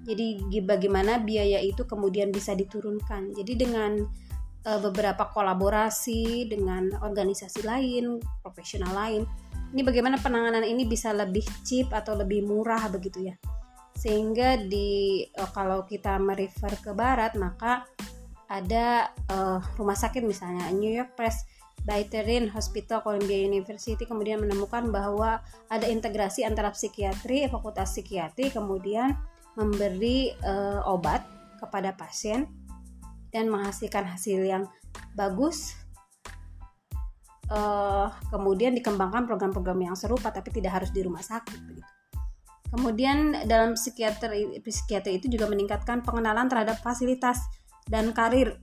Jadi bagaimana biaya itu kemudian bisa diturunkan. Jadi dengan e, beberapa kolaborasi dengan organisasi lain profesional lain ini bagaimana penanganan ini bisa lebih cheap atau lebih murah begitu ya? Sehingga di e, kalau kita merefer ke barat maka ada uh, rumah sakit misalnya New York Presbyterian Hospital Columbia University kemudian menemukan bahwa ada integrasi antara psikiatri fakultas psikiatri kemudian memberi uh, obat kepada pasien dan menghasilkan hasil yang bagus uh, kemudian dikembangkan program-program yang serupa tapi tidak harus di rumah sakit begitu. Kemudian dalam psikiatri psikiatri itu juga meningkatkan pengenalan terhadap fasilitas dan karir.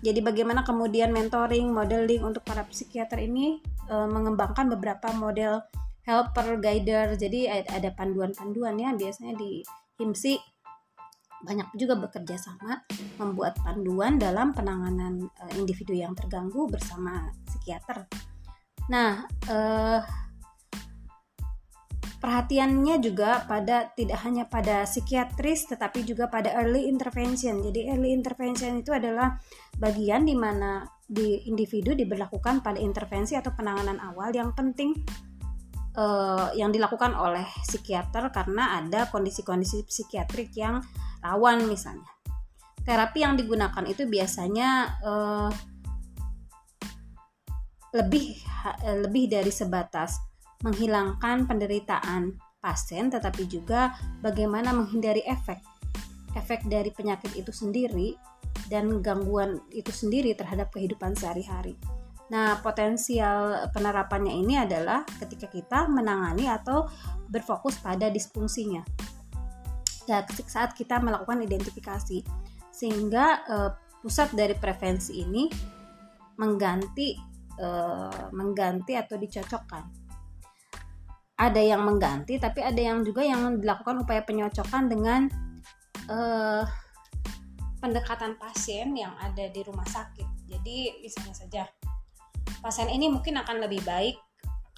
Jadi bagaimana kemudian mentoring, modeling untuk para psikiater ini e, mengembangkan beberapa model helper, guider. Jadi ada panduan-panduan ya biasanya di HIMSI banyak juga bekerja sama membuat panduan dalam penanganan e, individu yang terganggu bersama psikiater. Nah, eh, Perhatiannya juga pada tidak hanya pada psikiatris tetapi juga pada early intervention. Jadi early intervention itu adalah bagian di mana di individu diberlakukan pada intervensi atau penanganan awal yang penting uh, yang dilakukan oleh psikiater karena ada kondisi-kondisi psikiatrik yang rawan misalnya. Terapi yang digunakan itu biasanya uh, lebih lebih dari sebatas menghilangkan penderitaan pasien tetapi juga bagaimana menghindari efek efek dari penyakit itu sendiri dan gangguan itu sendiri terhadap kehidupan sehari-hari. Nah, potensial penerapannya ini adalah ketika kita menangani atau berfokus pada disfungsinya. Dan saat kita melakukan identifikasi, sehingga eh, pusat dari prevensi ini mengganti eh, mengganti atau dicocokkan ada yang mengganti tapi ada yang juga yang dilakukan upaya penyocokan dengan uh, pendekatan pasien yang ada di rumah sakit jadi misalnya saja pasien ini mungkin akan lebih baik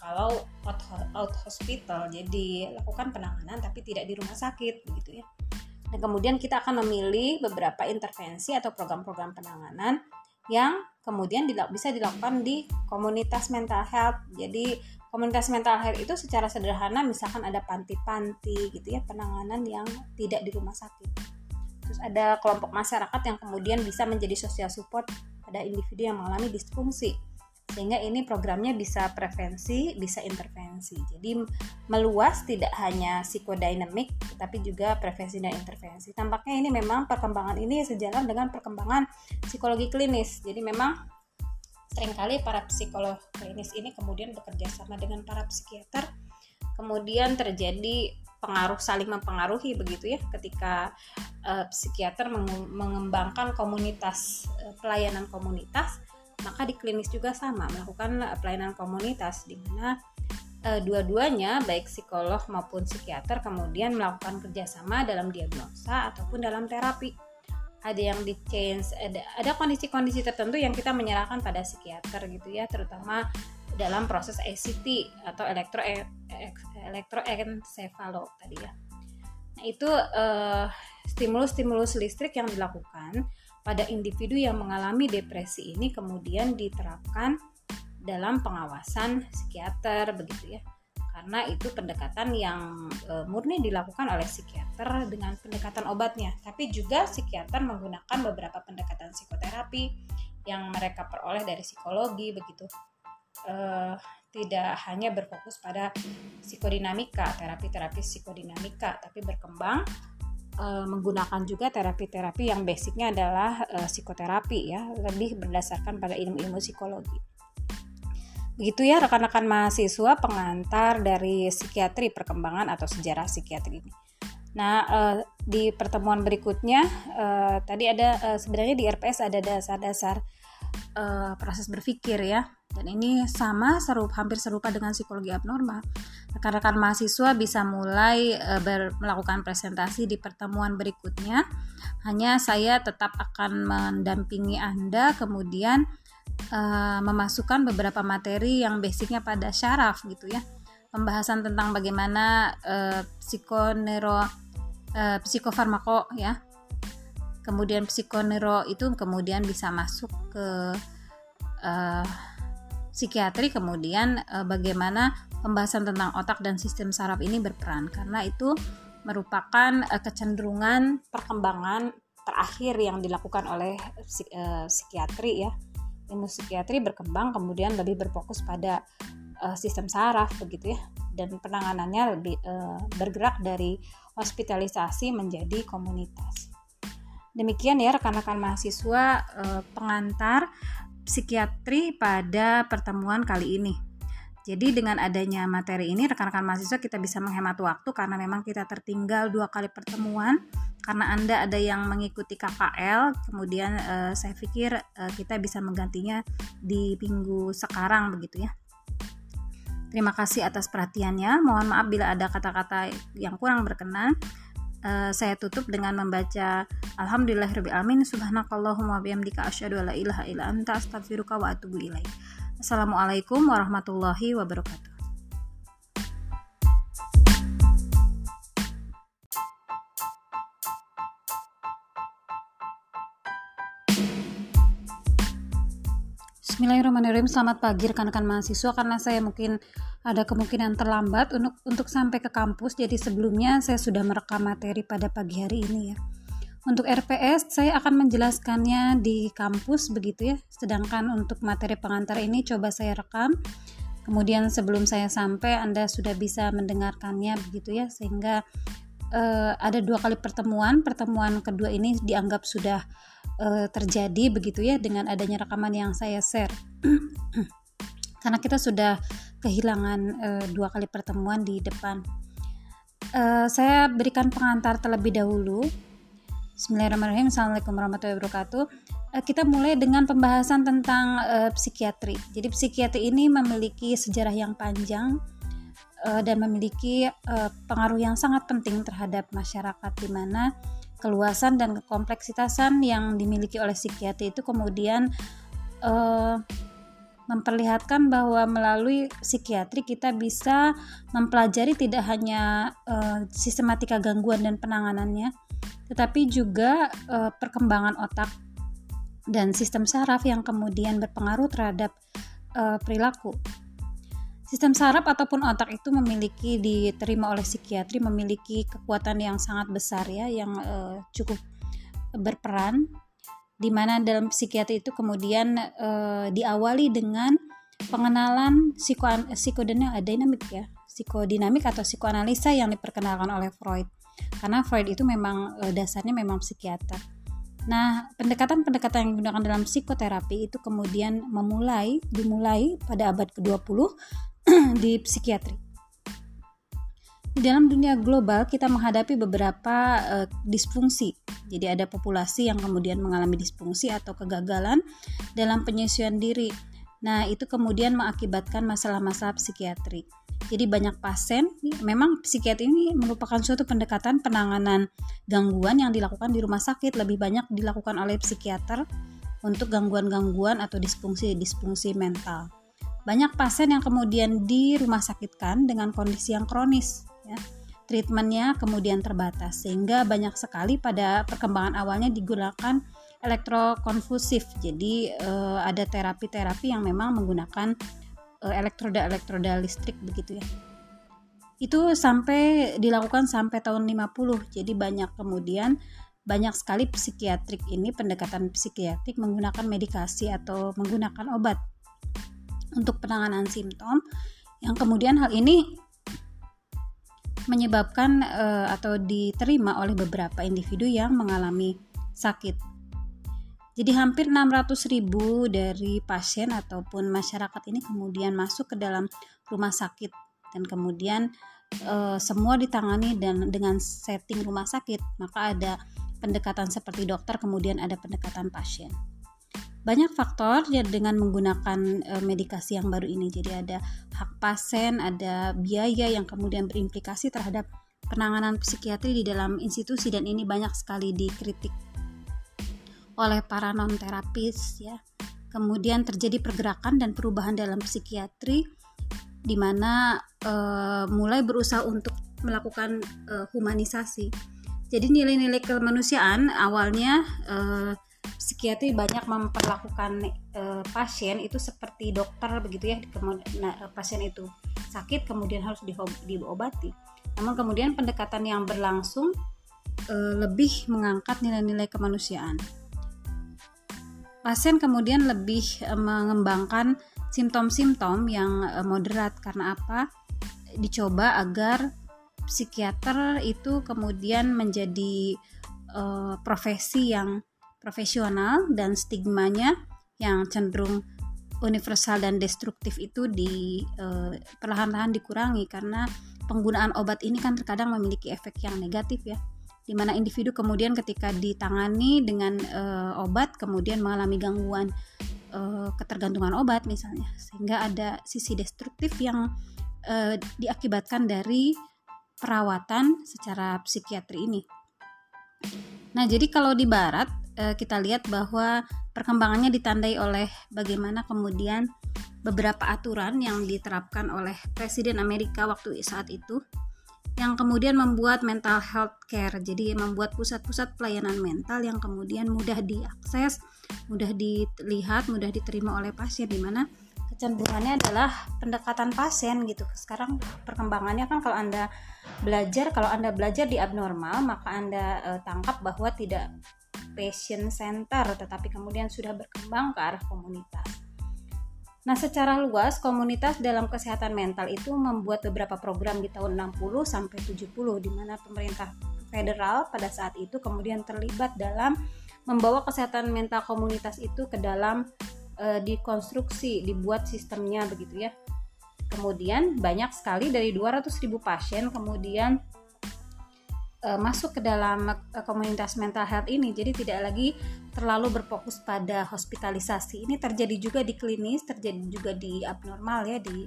kalau out, out hospital. Jadi lakukan penanganan tapi tidak di rumah sakit begitu ya. Dan kemudian kita akan memilih beberapa intervensi atau program-program penanganan yang kemudian bisa dilakukan di komunitas mental health. Jadi komunitas mental health itu secara sederhana misalkan ada panti-panti gitu ya penanganan yang tidak di rumah sakit. Terus ada kelompok masyarakat yang kemudian bisa menjadi social support pada individu yang mengalami disfungsi sehingga ini programnya bisa prevensi bisa intervensi. Jadi meluas tidak hanya psikodinamik tapi juga prevensi dan intervensi. Tampaknya ini memang perkembangan ini sejalan dengan perkembangan psikologi klinis. Jadi memang Seringkali para psikolog klinis ini kemudian bekerja sama dengan para psikiater, kemudian terjadi pengaruh saling mempengaruhi begitu ya ketika uh, psikiater mengembangkan komunitas uh, pelayanan komunitas maka di klinis juga sama melakukan uh, pelayanan komunitas di mana uh, dua-duanya baik psikolog maupun psikiater kemudian melakukan kerjasama dalam diagnosa ataupun dalam terapi ada yang di change ada ada kondisi-kondisi tertentu yang kita menyerahkan pada psikiater gitu ya terutama dalam proses ACT atau elektro e, elektroencefalo tadi ya. Nah, itu stimulus-stimulus listrik yang dilakukan pada individu yang mengalami depresi ini kemudian diterapkan dalam pengawasan psikiater begitu ya. Karena itu pendekatan yang e, murni dilakukan oleh psikiater dengan pendekatan obatnya, tapi juga psikiater menggunakan beberapa pendekatan psikoterapi yang mereka peroleh dari psikologi begitu uh, tidak hanya berfokus pada psikodinamika, terapi-terapi psikodinamika, tapi berkembang uh, menggunakan juga terapi-terapi yang basicnya adalah uh, psikoterapi ya, lebih berdasarkan pada ilmu-ilmu psikologi. Begitu ya rekan-rekan mahasiswa pengantar dari psikiatri perkembangan atau sejarah psikiatri ini. Nah, uh, di pertemuan berikutnya uh, tadi ada uh, sebenarnya di RPS ada dasar-dasar proses berpikir ya dan ini sama serupa hampir serupa dengan psikologi abnormal. Rekan-rekan mahasiswa bisa mulai e, ber, melakukan presentasi di pertemuan berikutnya. Hanya saya tetap akan mendampingi Anda kemudian e, memasukkan beberapa materi yang basicnya pada syaraf gitu ya. Pembahasan tentang bagaimana e, psikonero e, psikofarmako ya. Kemudian psikonero itu kemudian bisa masuk ke uh, psikiatri kemudian e, bagaimana pembahasan tentang otak dan sistem saraf ini berperan. Karena itu merupakan e, kecenderungan perkembangan terakhir yang dilakukan oleh e, psikiatri ya. Ilmu psikiatri berkembang kemudian lebih berfokus pada e, sistem saraf begitu ya. Dan penanganannya lebih e, bergerak dari hospitalisasi menjadi komunitas. Demikian ya rekan-rekan mahasiswa e, pengantar psikiatri pada pertemuan kali ini. Jadi dengan adanya materi ini rekan-rekan mahasiswa kita bisa menghemat waktu karena memang kita tertinggal dua kali pertemuan karena Anda ada yang mengikuti KKL kemudian eh, saya pikir eh, kita bisa menggantinya di minggu sekarang begitu ya. Terima kasih atas perhatiannya. Mohon maaf bila ada kata-kata yang kurang berkenan. Uh, saya tutup dengan membaca Alhamdulillahirrahmanirrahim Subhanakallahumma bihamdika asyhadu alla ilaha illa anta astaghfiruka wa atubu ilaik. Assalamualaikum warahmatullahi wabarakatuh. Bismillahirrahmanirrahim. Selamat pagi rekan-rekan mahasiswa karena saya mungkin ada kemungkinan terlambat untuk untuk sampai ke kampus. Jadi sebelumnya saya sudah merekam materi pada pagi hari ini ya. Untuk RPS saya akan menjelaskannya di kampus begitu ya. Sedangkan untuk materi pengantar ini coba saya rekam. Kemudian sebelum saya sampai Anda sudah bisa mendengarkannya begitu ya sehingga uh, ada dua kali pertemuan. Pertemuan kedua ini dianggap sudah uh, terjadi begitu ya dengan adanya rekaman yang saya share. Karena kita sudah kehilangan uh, dua kali pertemuan di depan. Uh, saya berikan pengantar terlebih dahulu. Bismillahirrahmanirrahim. Assalamualaikum warahmatullahi wabarakatuh. Uh, kita mulai dengan pembahasan tentang uh, psikiatri. Jadi psikiatri ini memiliki sejarah yang panjang uh, dan memiliki uh, pengaruh yang sangat penting terhadap masyarakat di mana keluasan dan kompleksitasan yang dimiliki oleh psikiatri itu kemudian uh, memperlihatkan bahwa melalui psikiatri kita bisa mempelajari tidak hanya uh, sistematika gangguan dan penanganannya, tetapi juga uh, perkembangan otak dan sistem saraf yang kemudian berpengaruh terhadap perilaku. Sistem saraf ataupun otak itu memiliki diterima oleh psikiatri memiliki kekuatan yang sangat besar ya, yang uh, cukup berperan di mana dalam psikiatri itu kemudian e, diawali dengan pengenalan psiko psikodinamik ya psikodinamik atau psikoanalisa yang diperkenalkan oleh Freud karena Freud itu memang e, dasarnya memang psikiater. Nah, pendekatan-pendekatan yang digunakan dalam psikoterapi itu kemudian memulai dimulai pada abad ke-20 di psikiatri. Di dalam dunia global kita menghadapi beberapa uh, disfungsi. Jadi ada populasi yang kemudian mengalami disfungsi atau kegagalan dalam penyesuaian diri. Nah, itu kemudian mengakibatkan masalah-masalah psikiatri. Jadi banyak pasien, memang psikiatri ini merupakan suatu pendekatan penanganan gangguan yang dilakukan di rumah sakit, lebih banyak dilakukan oleh psikiater untuk gangguan-gangguan atau disfungsi-disfungsi mental. Banyak pasien yang kemudian di rumah sakitkan dengan kondisi yang kronis, ya. treatmentnya kemudian terbatas sehingga banyak sekali pada perkembangan awalnya digunakan elektrokonvulsif jadi uh, ada terapi-terapi yang memang menggunakan uh, elektroda-elektroda listrik begitu ya. Itu sampai dilakukan sampai tahun 50 jadi banyak kemudian banyak sekali psikiatrik ini pendekatan psikiatrik menggunakan medikasi atau menggunakan obat untuk penanganan simptom. Yang kemudian hal ini menyebabkan uh, atau diterima oleh beberapa individu yang mengalami sakit. Jadi hampir 600 ribu dari pasien ataupun masyarakat ini kemudian masuk ke dalam rumah sakit. Dan kemudian uh, semua ditangani dan dengan setting rumah sakit maka ada pendekatan seperti dokter kemudian ada pendekatan pasien banyak faktor ya dengan menggunakan e, medikasi yang baru ini. Jadi ada hak pasien, ada biaya yang kemudian berimplikasi terhadap penanganan psikiatri di dalam institusi dan ini banyak sekali dikritik oleh para non terapis ya. Kemudian terjadi pergerakan dan perubahan dalam psikiatri di mana e, mulai berusaha untuk melakukan e, humanisasi. Jadi nilai-nilai kemanusiaan awalnya e, psikiatri banyak memperlakukan e, pasien itu seperti dokter begitu ya nah, pasien itu sakit kemudian harus diobati. Namun kemudian pendekatan yang berlangsung e, lebih mengangkat nilai-nilai kemanusiaan. Pasien kemudian lebih e, mengembangkan simptom-simptom yang e, moderat. Karena apa? Dicoba agar psikiater itu kemudian menjadi uh, profesi yang profesional dan stigmanya yang cenderung universal dan destruktif itu di uh, perlahan-lahan dikurangi karena penggunaan obat ini kan terkadang memiliki efek yang negatif ya di mana individu kemudian ketika ditangani dengan uh, obat kemudian mengalami gangguan uh, ketergantungan obat misalnya sehingga ada sisi destruktif yang diakibatkan dari perawatan secara psikiatri ini. Nah, jadi kalau di barat Eh, kita lihat bahwa perkembangannya ditandai oleh bagaimana kemudian beberapa aturan yang diterapkan oleh Presiden Amerika waktu saat itu yang kemudian membuat mental health care jadi membuat pusat-pusat pelayanan mental yang kemudian mudah diakses mudah dilihat mudah diterima oleh pasien di mana kecenderungannya adalah pendekatan pasien gitu. Sekarang perkembangannya kan kalau anda belajar kalau anda belajar di abnormal maka anda uh, tangkap bahwa tidak passion center tetapi kemudian sudah berkembang ke arah komunitas. Nah, secara luas komunitas dalam kesehatan mental itu membuat beberapa program di tahun 60 sampai 70 di mana pemerintah federal pada saat itu kemudian terlibat dalam membawa kesehatan mental komunitas itu ke dalam e, dikonstruksi, dibuat sistemnya begitu ya. Kemudian banyak sekali dari 200.000 pasien kemudian uh, masuk ke dalam uh, komunitas mental health ini. Jadi tidak lagi terlalu berfokus pada hospitalisasi. Ini terjadi juga di klinis terjadi juga di abnormal ya di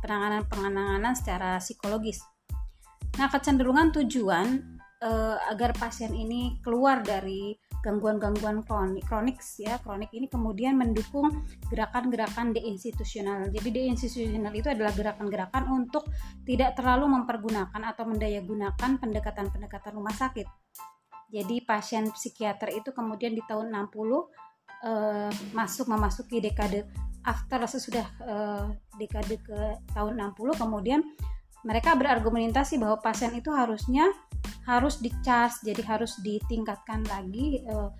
penanganan penanganan secara psikologis. Nah kecenderungan tujuan uh, agar pasien ini keluar dari gangguan-gangguan kronik, kronik ya kronik ini kemudian mendukung gerakan-gerakan deinstitusional. Jadi deinstitusional itu adalah gerakan-gerakan untuk tidak terlalu mempergunakan atau mendayagunakan pendekatan-pendekatan rumah sakit. Jadi pasien psikiater itu kemudian di tahun 60 eh, masuk memasuki dekade after sesudah eh, dekade ke tahun 60 kemudian mereka berargumentasi bahwa pasien itu harusnya harus dicas jadi harus ditingkatkan lagi uh,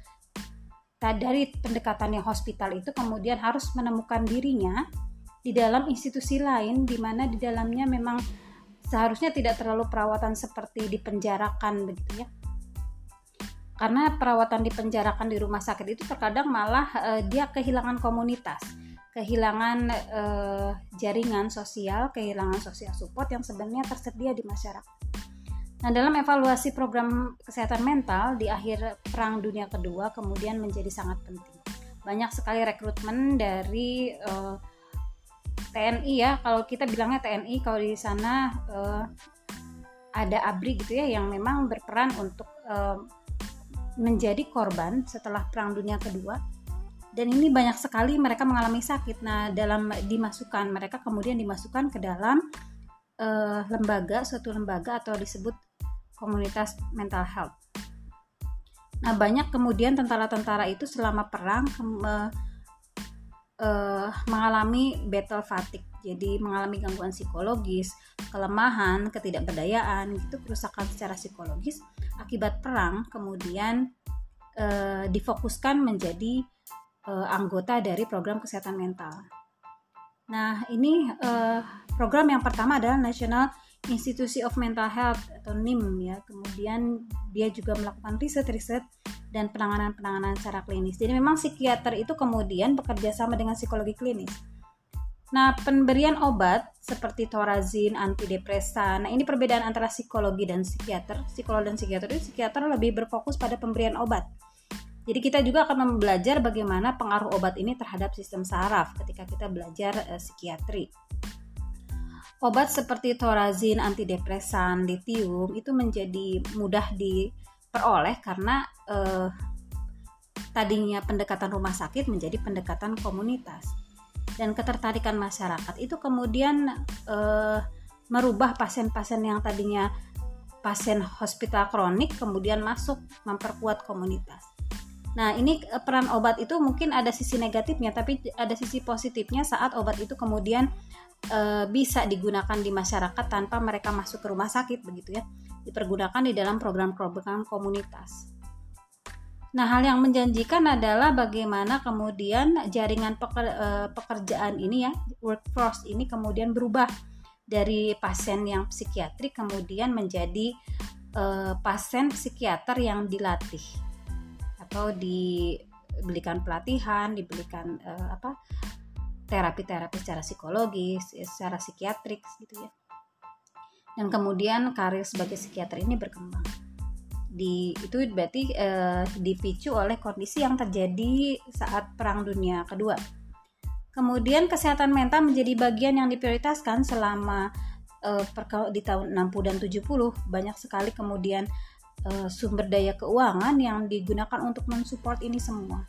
dari pendekatan yang hospital itu kemudian harus menemukan dirinya di dalam institusi lain di mana di dalamnya memang seharusnya tidak terlalu perawatan seperti dipenjarakan begitu ya. Karena perawatan dipenjarakan di rumah sakit itu terkadang malah uh, dia kehilangan komunitas kehilangan uh, jaringan sosial kehilangan sosial support yang sebenarnya tersedia di masyarakat Nah, dalam evaluasi program kesehatan mental di akhir Perang Dunia Kedua kemudian menjadi sangat penting. Banyak sekali rekrutmen dari eh, TNI ya, kalau kita bilangnya TNI, kalau di sana uh, ada ABRI gitu ya yang memang berperan untuk uh, menjadi korban setelah Perang Dunia Kedua. Dan ini banyak sekali mereka mengalami sakit. Nah, dalam dimasukkan mereka kemudian dimasukkan ke dalam uh, lembaga, suatu lembaga atau disebut komunitas mental health. Nah, banyak kemudian tentara-tentara itu selama perang uh, uh, mengalami battle fatigue. Jadi mengalami gangguan psikologis, kelemahan, ketidakberdayaan, gitu kerusakan secara psikologis akibat perang kemudian difokuskan menjadi uh, anggota dari program kesehatan mental. Nah, ini uh, program yang pertama adalah National Institute of Mental Health atau NIM ya. Kemudian dia juga melakukan riset-riset dan penanganan-penanganan secara klinis. Jadi memang psikiater itu kemudian bekerja sama dengan psikologi klinis. Nah, pemberian obat seperti torazin, antidepresan. Nah, ini perbedaan antara psikologi dan psikiater. Psikolog dan psikiater itu psikiater lebih berfokus pada pemberian obat. Jadi kita juga akan belajar bagaimana pengaruh obat ini terhadap sistem saraf ketika kita belajar uh, psikiatri. Obat seperti torazin, antidepresan, lithium itu menjadi mudah diperoleh karena eh, tadinya pendekatan rumah sakit menjadi pendekatan komunitas. Dan ketertarikan masyarakat itu kemudian eh, merubah pasien-pasien yang tadinya pasien hospital kronik kemudian masuk memperkuat komunitas. Nah, ini eh, peran obat itu mungkin ada sisi negatifnya, tapi ada sisi positifnya saat obat itu kemudian e, bisa digunakan di masyarakat tanpa mereka masuk ke rumah sakit begitu ya dipergunakan di dalam program-program komunitas. Nah, hal yang menjanjikan adalah bagaimana kemudian jaringan peker, e, pekerjaan ini ya, workforce ini kemudian berubah dari pasien yang psikiatri kemudian menjadi e, pasien psikiater yang dilatih atau diberikan pelatihan, diberikan e, apa terapi-terapi secara psikologis, secara psikiatrik gitu ya. Dan kemudian karir sebagai psikiater ini berkembang. Di itu berarti eh, dipicu oleh kondisi yang terjadi saat Perang Dunia Kedua. Kemudian kesehatan mental menjadi bagian yang diprioritaskan selama eh, di tahun 60 dan 70 banyak sekali kemudian eh, sumber daya keuangan yang digunakan untuk mensupport ini semua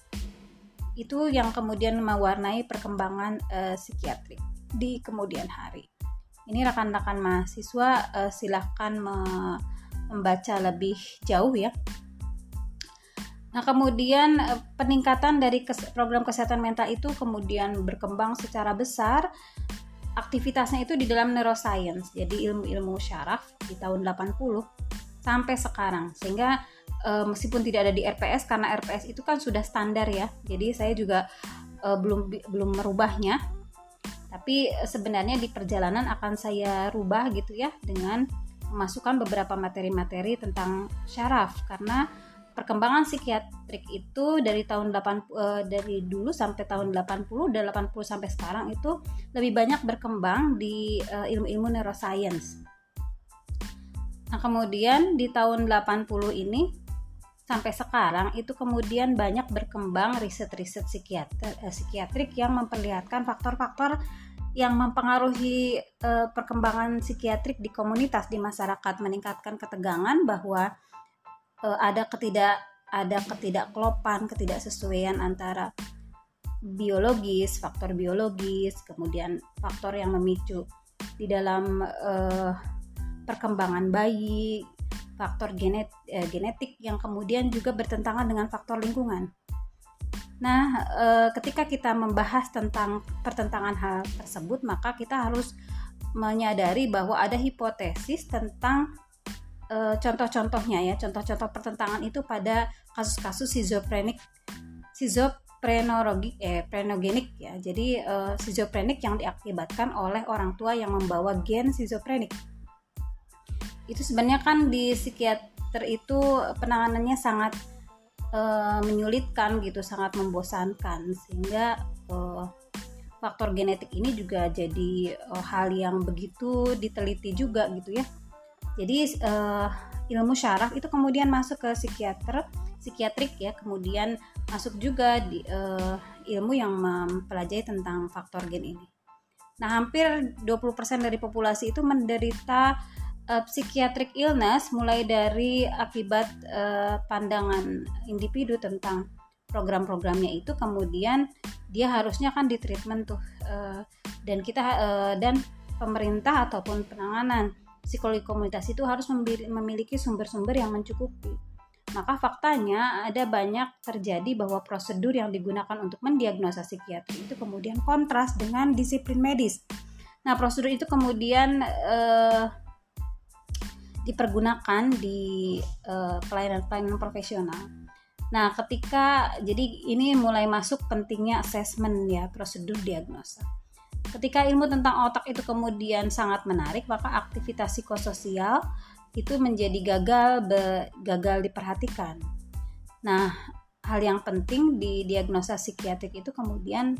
itu yang kemudian mewarnai perkembangan uh, psikiatrik di kemudian hari. Ini rekan-rekan mahasiswa uh, silahkan me membaca lebih jauh ya. Nah, kemudian peningkatan dari kes program kesehatan mental itu kemudian berkembang secara besar. Aktivitasnya itu di dalam neuroscience, jadi ilmu-ilmu syaraf di tahun 80 sampai sekarang. Sehingga uh, meskipun tidak ada di RPS karena RPS itu kan sudah standar ya jadi saya juga uh, belum belum merubahnya tapi sebenarnya di perjalanan akan saya rubah gitu ya dengan memasukkan beberapa materi-materi tentang syaraf karena perkembangan psikiatrik itu dari tahun 8 uh, eh, dari dulu sampai tahun 80 dan 80 sampai sekarang itu lebih banyak berkembang di uh, ilmu-ilmu neuroscience. Nah, kemudian di tahun 80 ini sampai sekarang itu kemudian banyak berkembang riset-riset psikiater, eh, psikiatrik yang memperlihatkan faktor-faktor yang mempengaruhi eh, perkembangan psikiatrik di komunitas di masyarakat. Meningkatkan ketegangan bahwa eh, ada ketidak ada ketidakkelopan, ketidaksesuaian antara biologis, faktor biologis, kemudian faktor yang memicu di dalam perkembangan bayi faktor genet, eh, genetik yang kemudian juga bertentangan dengan faktor lingkungan. Nah, eh, ketika kita membahas tentang pertentangan hal tersebut, maka kita harus menyadari bahwa ada hipotesis tentang eh, contoh-contohnya ya, contoh-contoh pertentangan itu pada kasus-kasus schizophrenic, schizophrenogenik, eh, prenogenik ya. Jadi eh, yang diakibatkan oleh orang tua yang membawa gen schizophrenic itu sebenarnya kan di psikiater itu penanganannya sangat uh, menyulitkan gitu sangat membosankan. Sehingga uh, faktor genetik ini juga jadi uh, hal yang begitu diteliti juga gitu ya. Jadi uh, ilmu syaraf itu kemudian masuk ke psikiater, psikiatrik ya, kemudian masuk juga di uh, ilmu yang mempelajari tentang faktor gen ini. Nah, hampir 20% dari populasi itu menderita uh, psychiatric illness mulai dari akibat uh, pandangan individu tentang program-programnya itu kemudian dia harusnya kan di treatment tuh uh, dan kita uh, dan pemerintah ataupun penanganan psikologi komunitas itu harus memiliki sumber-sumber yang mencukupi maka faktanya ada banyak terjadi bahwa prosedur yang digunakan untuk mendiagnosa psikiatri itu kemudian kontras dengan disiplin medis. Nah, prosedur itu kemudian eh, dipergunakan di eh, pelayanan-pelayanan profesional. Nah, ketika jadi ini mulai masuk pentingnya assessment ya, prosedur diagnosa. Ketika ilmu tentang otak itu kemudian sangat menarik, maka aktivitas psikososial itu menjadi gagal be, gagal diperhatikan. Nah, hal yang penting di diagnosa psikiatrik itu kemudian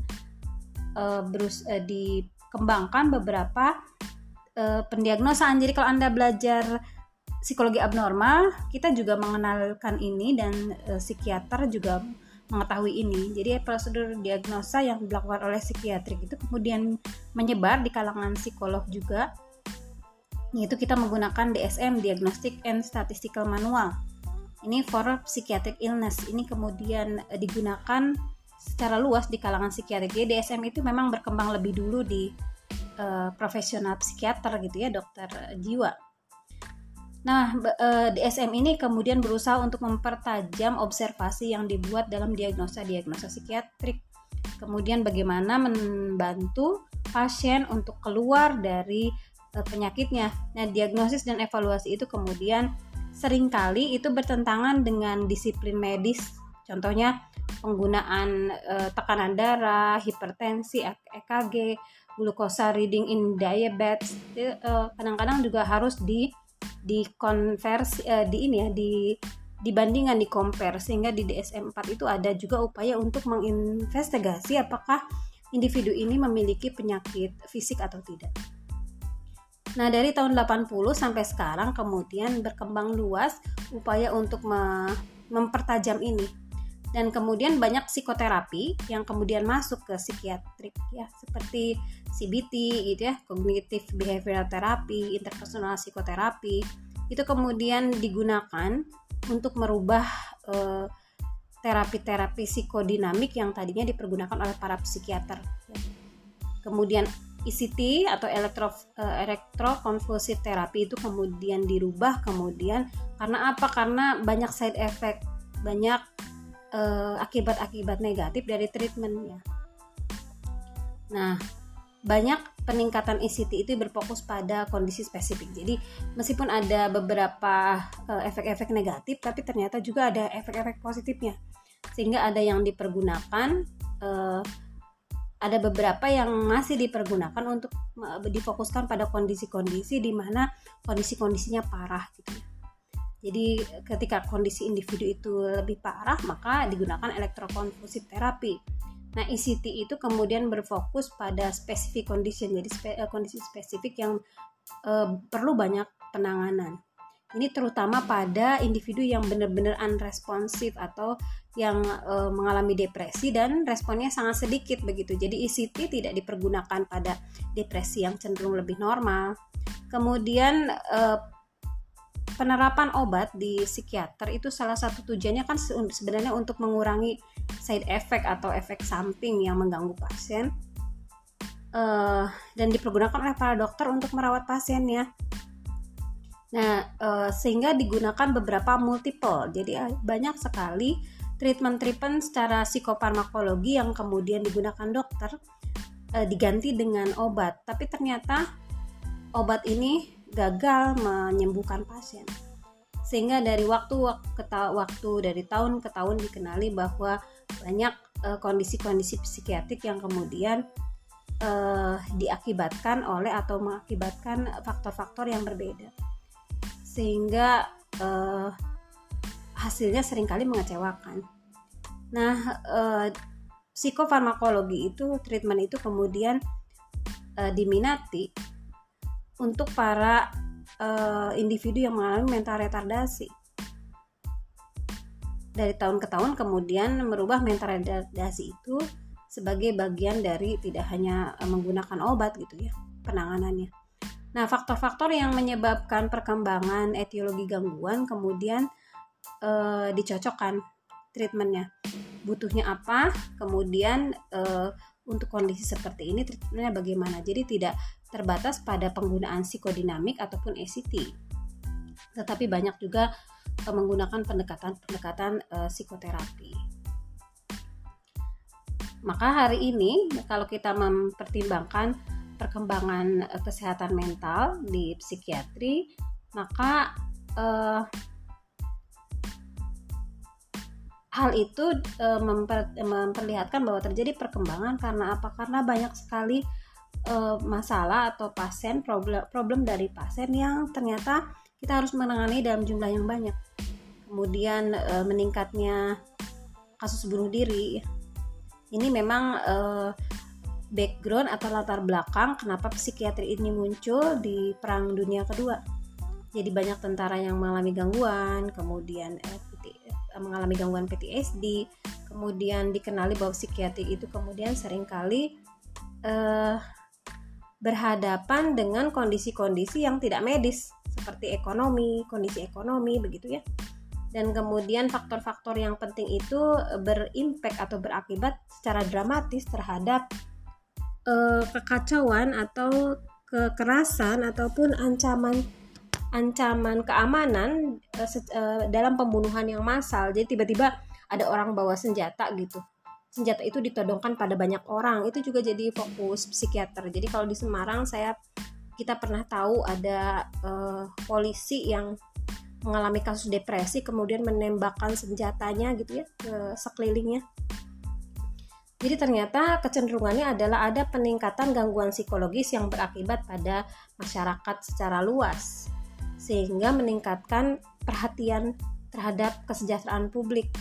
uh, berus uh, dikembangkan beberapa uh, pendiagnosaan. Jadi kalau Anda belajar psikologi abnormal, kita juga mengenalkan ini dan uh, psikiater juga mengetahui ini. Jadi prosedur diagnosa yang dilakukan oleh psikiatrik itu kemudian menyebar di kalangan psikolog juga. Yaitu kita menggunakan DSM Diagnostic and Statistical Manual. Ini for psychiatric illness. Ini kemudian eh, digunakan secara luas di kalangan psikiatrik. Jadi DSM itu memang berkembang lebih dulu di uh, profesional psikiater gitu ya dokter jiwa Nah, uh, DSM ini kemudian berusaha untuk mempertajam observasi yang dibuat dalam diagnosa-diagnosa psikiatrik. Kemudian bagaimana membantu pasien untuk keluar dari Eh, penyakitnya. Nah, diagnosis dan evaluasi itu kemudian sering kali itu bertentangan dengan disiplin medis. Contohnya penggunaan e, tekanan darah, hipertensi, EKG, glukosa reading in diabetes. kadang kadang-kadang juga harus di dikonversi e, di ini ya di dibandingkan di compare sehingga di DSM 4 itu ada juga upaya untuk menginvestigasi apakah individu ini memiliki penyakit fisik atau tidak. Nah, dari tahun 80 sampai sekarang kemudian berkembang luas upaya untuk me mempertajam ini. Dan kemudian banyak psikoterapi yang kemudian masuk ke psikiatrik ya, seperti CBT gitu ya, cognitive behavioral therapy, interpersonal psikoterapi. Itu kemudian digunakan untuk merubah terapi terapi-terapi psikodinamik yang tadinya dipergunakan oleh para psikiater. Kemudian ECT atau elektro uh, elektrokonvulsif terapi itu kemudian dirubah kemudian karena apa? Karena banyak side effect, banyak uh, akibat-akibat negatif dari treatmentnya. Nah, banyak peningkatan ECT itu berfokus pada kondisi spesifik. Jadi, meskipun ada beberapa efek-efek uh, negatif, tapi ternyata juga ada efek-efek positifnya. Sehingga ada yang dipergunakan uh, ada beberapa yang masih dipergunakan untuk difokuskan pada kondisi-kondisi di mana kondisi-kondisinya parah gitu ya. Jadi ketika kondisi individu itu lebih parah maka digunakan elektrokonvulsif terapi. Nah, ECT itu kemudian berfokus pada spesifik condition, jadi spe, eh, kondisi spesifik yang uh, perlu banyak penanganan. Ini terutama pada individu yang benar-benar unresponsive atau yang e, mengalami depresi dan responnya sangat sedikit begitu. Jadi ECT tidak dipergunakan pada depresi yang cenderung lebih normal. Kemudian e, penerapan obat di psikiater itu salah satu tujuannya kan sebenarnya untuk mengurangi side effect atau efek samping yang mengganggu pasien. E, dan dipergunakan oleh para dokter untuk merawat pasiennya. Nah, e, sehingga digunakan beberapa multiple. Jadi banyak sekali treatment-treatment secara psikofarmakologi yang kemudian digunakan dokter e, diganti dengan obat, tapi ternyata obat ini gagal menyembuhkan pasien. Sehingga dari waktu ke waktu dari tahun ke tahun dikenali bahwa banyak eh, kondisi-kondisi psikiatrik yang kemudian e, diakibatkan oleh atau mengakibatkan faktor-faktor yang berbeda. Sehingga e, hasilnya sering kali mengecewakan. Nah, eh, psikofarmakologi itu treatment itu kemudian eh, diminati untuk para uh, individu yang mengalami mental retardasi dari tahun ke tahun kemudian merubah mental retardasi itu sebagai bagian dari tidak hanya menggunakan obat gitu ya penanganannya. Nah, faktor-faktor yang menyebabkan perkembangan etiologi gangguan kemudian uh, dicocokkan treatmentnya. Butuhnya apa? Kemudian uh, untuk kondisi seperti ini treatmentnya bagaimana? Jadi tidak terbatas pada penggunaan psikodinamik ataupun ECT, tetapi banyak juga uh, menggunakan pendekatan-pendekatan uh, psikoterapi. Maka hari ini kalau kita mempertimbangkan perkembangan uh, kesehatan mental di psikiatri, maka uh, hal itu uh, memper, memperlihatkan bahwa terjadi perkembangan karena apa? Karena banyak sekali uh, masalah atau pasien problem problem dari pasien yang ternyata kita harus menangani dalam jumlah yang banyak. Kemudian uh, meningkatnya kasus bunuh diri. Ini memang uh, background atau latar belakang kenapa psikiatri ini muncul di Perang Dunia Kedua. Jadi banyak tentara yang mengalami gangguan, kemudian eh, mengalami gangguan PTSD, kemudian dikenali bahwa psikiatri itu kemudian sering kali eh, berhadapan dengan kondisi-kondisi yang tidak medis seperti ekonomi, kondisi ekonomi begitu ya. Dan kemudian faktor-faktor yang penting itu berimpact atau berakibat secara dramatis terhadap uh, kekacauan atau kekerasan ataupun ancaman ancaman keamanan uh, dalam pembunuhan yang massal. Jadi tiba-tiba ada orang bawa senjata gitu. Senjata itu ditodongkan pada banyak orang. Itu juga jadi fokus psikiater. Jadi kalau di Semarang saya kita pernah tahu ada uh, polisi yang mengalami kasus depresi kemudian menembakkan senjatanya gitu ya ke sekelilingnya jadi ternyata kecenderungannya adalah ada peningkatan gangguan psikologis yang berakibat pada masyarakat secara luas sehingga meningkatkan perhatian terhadap kesejahteraan publik.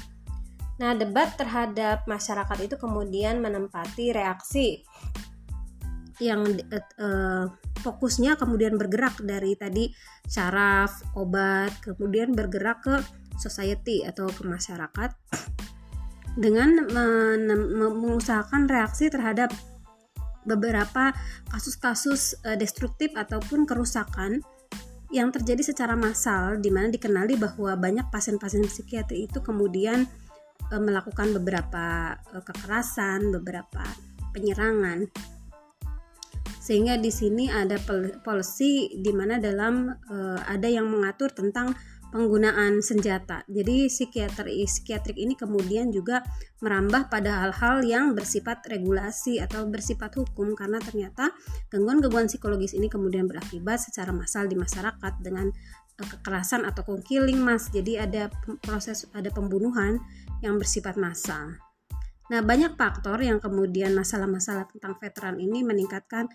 Nah, debat terhadap masyarakat itu kemudian menempati reaksi yang uh, fokusnya kemudian bergerak dari tadi syaraf, obat, kemudian bergerak ke society atau ke masyarakat dengan mengusahakan reaksi terhadap beberapa kasus-kasus uh, destruktif ataupun kerusakan yang terjadi secara massal di mana dikenali bahwa banyak pasien-pasien psikiatri itu kemudian uh, melakukan beberapa uh, kekerasan, beberapa penyerangan. Sehingga di sini ada policy di mana dalam uh, ada yang mengatur tentang penggunaan senjata. Jadi psikiatri psikiatrik ini kemudian juga merambah pada hal-hal yang bersifat regulasi atau bersifat hukum karena ternyata gangguan-gangguan psikologis ini kemudian berakibat secara massal di masyarakat dengan kekerasan atau killing mass. Jadi ada proses ada pembunuhan yang bersifat massal. Nah, banyak faktor yang kemudian masalah-masalah tentang veteran ini meningkatkan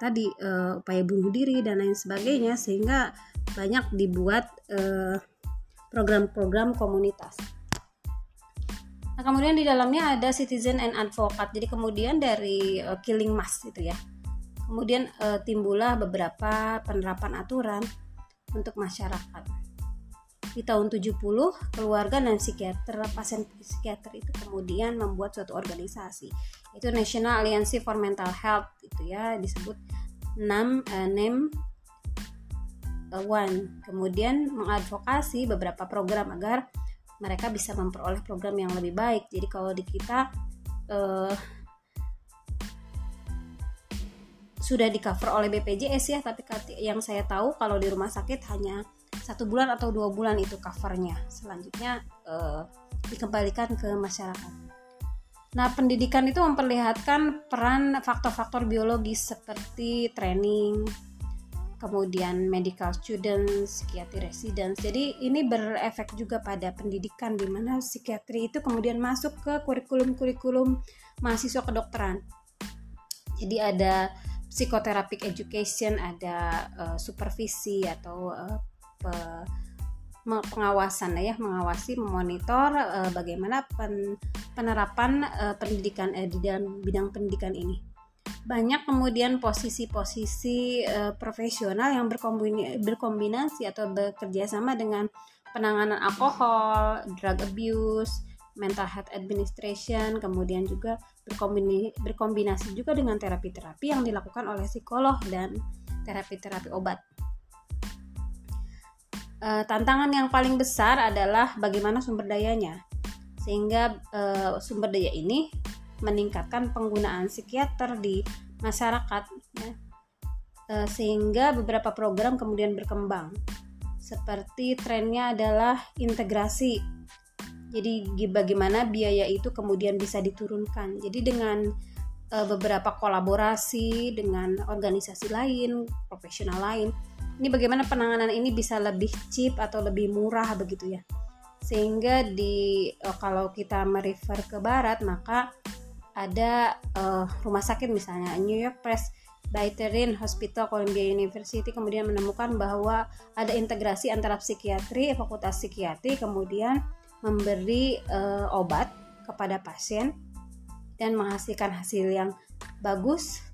tadi uh, upaya bunuh diri dan lain sebagainya sehingga banyak dibuat eh, program-program komunitas. Nah, kemudian di dalamnya ada citizen and advocate. Jadi kemudian dari uh, killing mass itu ya. Kemudian uh, timbullah beberapa penerapan aturan untuk masyarakat. Di tahun 70, keluarga dan psikiater, pasien psikiater itu kemudian membuat suatu organisasi. Itu National Alliance for Mental Health itu ya, disebut NAM, uh, NAM One kemudian mengadvokasi beberapa program agar mereka bisa memperoleh program yang lebih baik jadi kalau di kita uh, sudah di cover oleh BPJS ya tapi yang saya tahu kalau di rumah sakit hanya satu bulan atau dua bulan itu covernya selanjutnya uh, dikembalikan ke masyarakat Nah, pendidikan itu memperlihatkan peran faktor-faktor biologis seperti training, kemudian medical students, psikiatri residents. Jadi ini berefek juga pada pendidikan di mana psikiatri itu kemudian masuk ke kurikulum-kurikulum mahasiswa kedokteran. Jadi ada psikoterapik education, ada uh, supervisi atau uh, pe, pengawasan ya, mengawasi, memonitor uh, bagaimana pen, penerapan uh, pendidikan uh, di dalam bidang pendidikan ini. banyak kemudian posisi-posisi uh, profesional yang berkombinasi, berkombinasi atau bekerja sama dengan penanganan alkohol, drug abuse, mental health administration, kemudian juga berkombinasi, berkombinasi juga dengan terapi-terapi yang dilakukan oleh psikolog dan terapi-terapi obat. Uh, tantangan yang paling besar adalah bagaimana sumber dayanya, sehingga uh, sumber daya ini meningkatkan penggunaan psikiater di masyarakat ya. e, sehingga beberapa program kemudian berkembang. Seperti trennya adalah integrasi. Jadi bagaimana biaya itu kemudian bisa diturunkan. Jadi dengan e, beberapa kolaborasi dengan organisasi lain profesional lain. Ini bagaimana penanganan ini bisa lebih cheap atau lebih murah begitu ya? Sehingga di e, kalau kita merefer ke barat maka ada uh, rumah sakit misalnya New York Presbyterian Hospital Columbia University kemudian menemukan bahwa ada integrasi antara psikiatri, fakultas psikiatri kemudian memberi uh, obat kepada pasien dan menghasilkan hasil yang bagus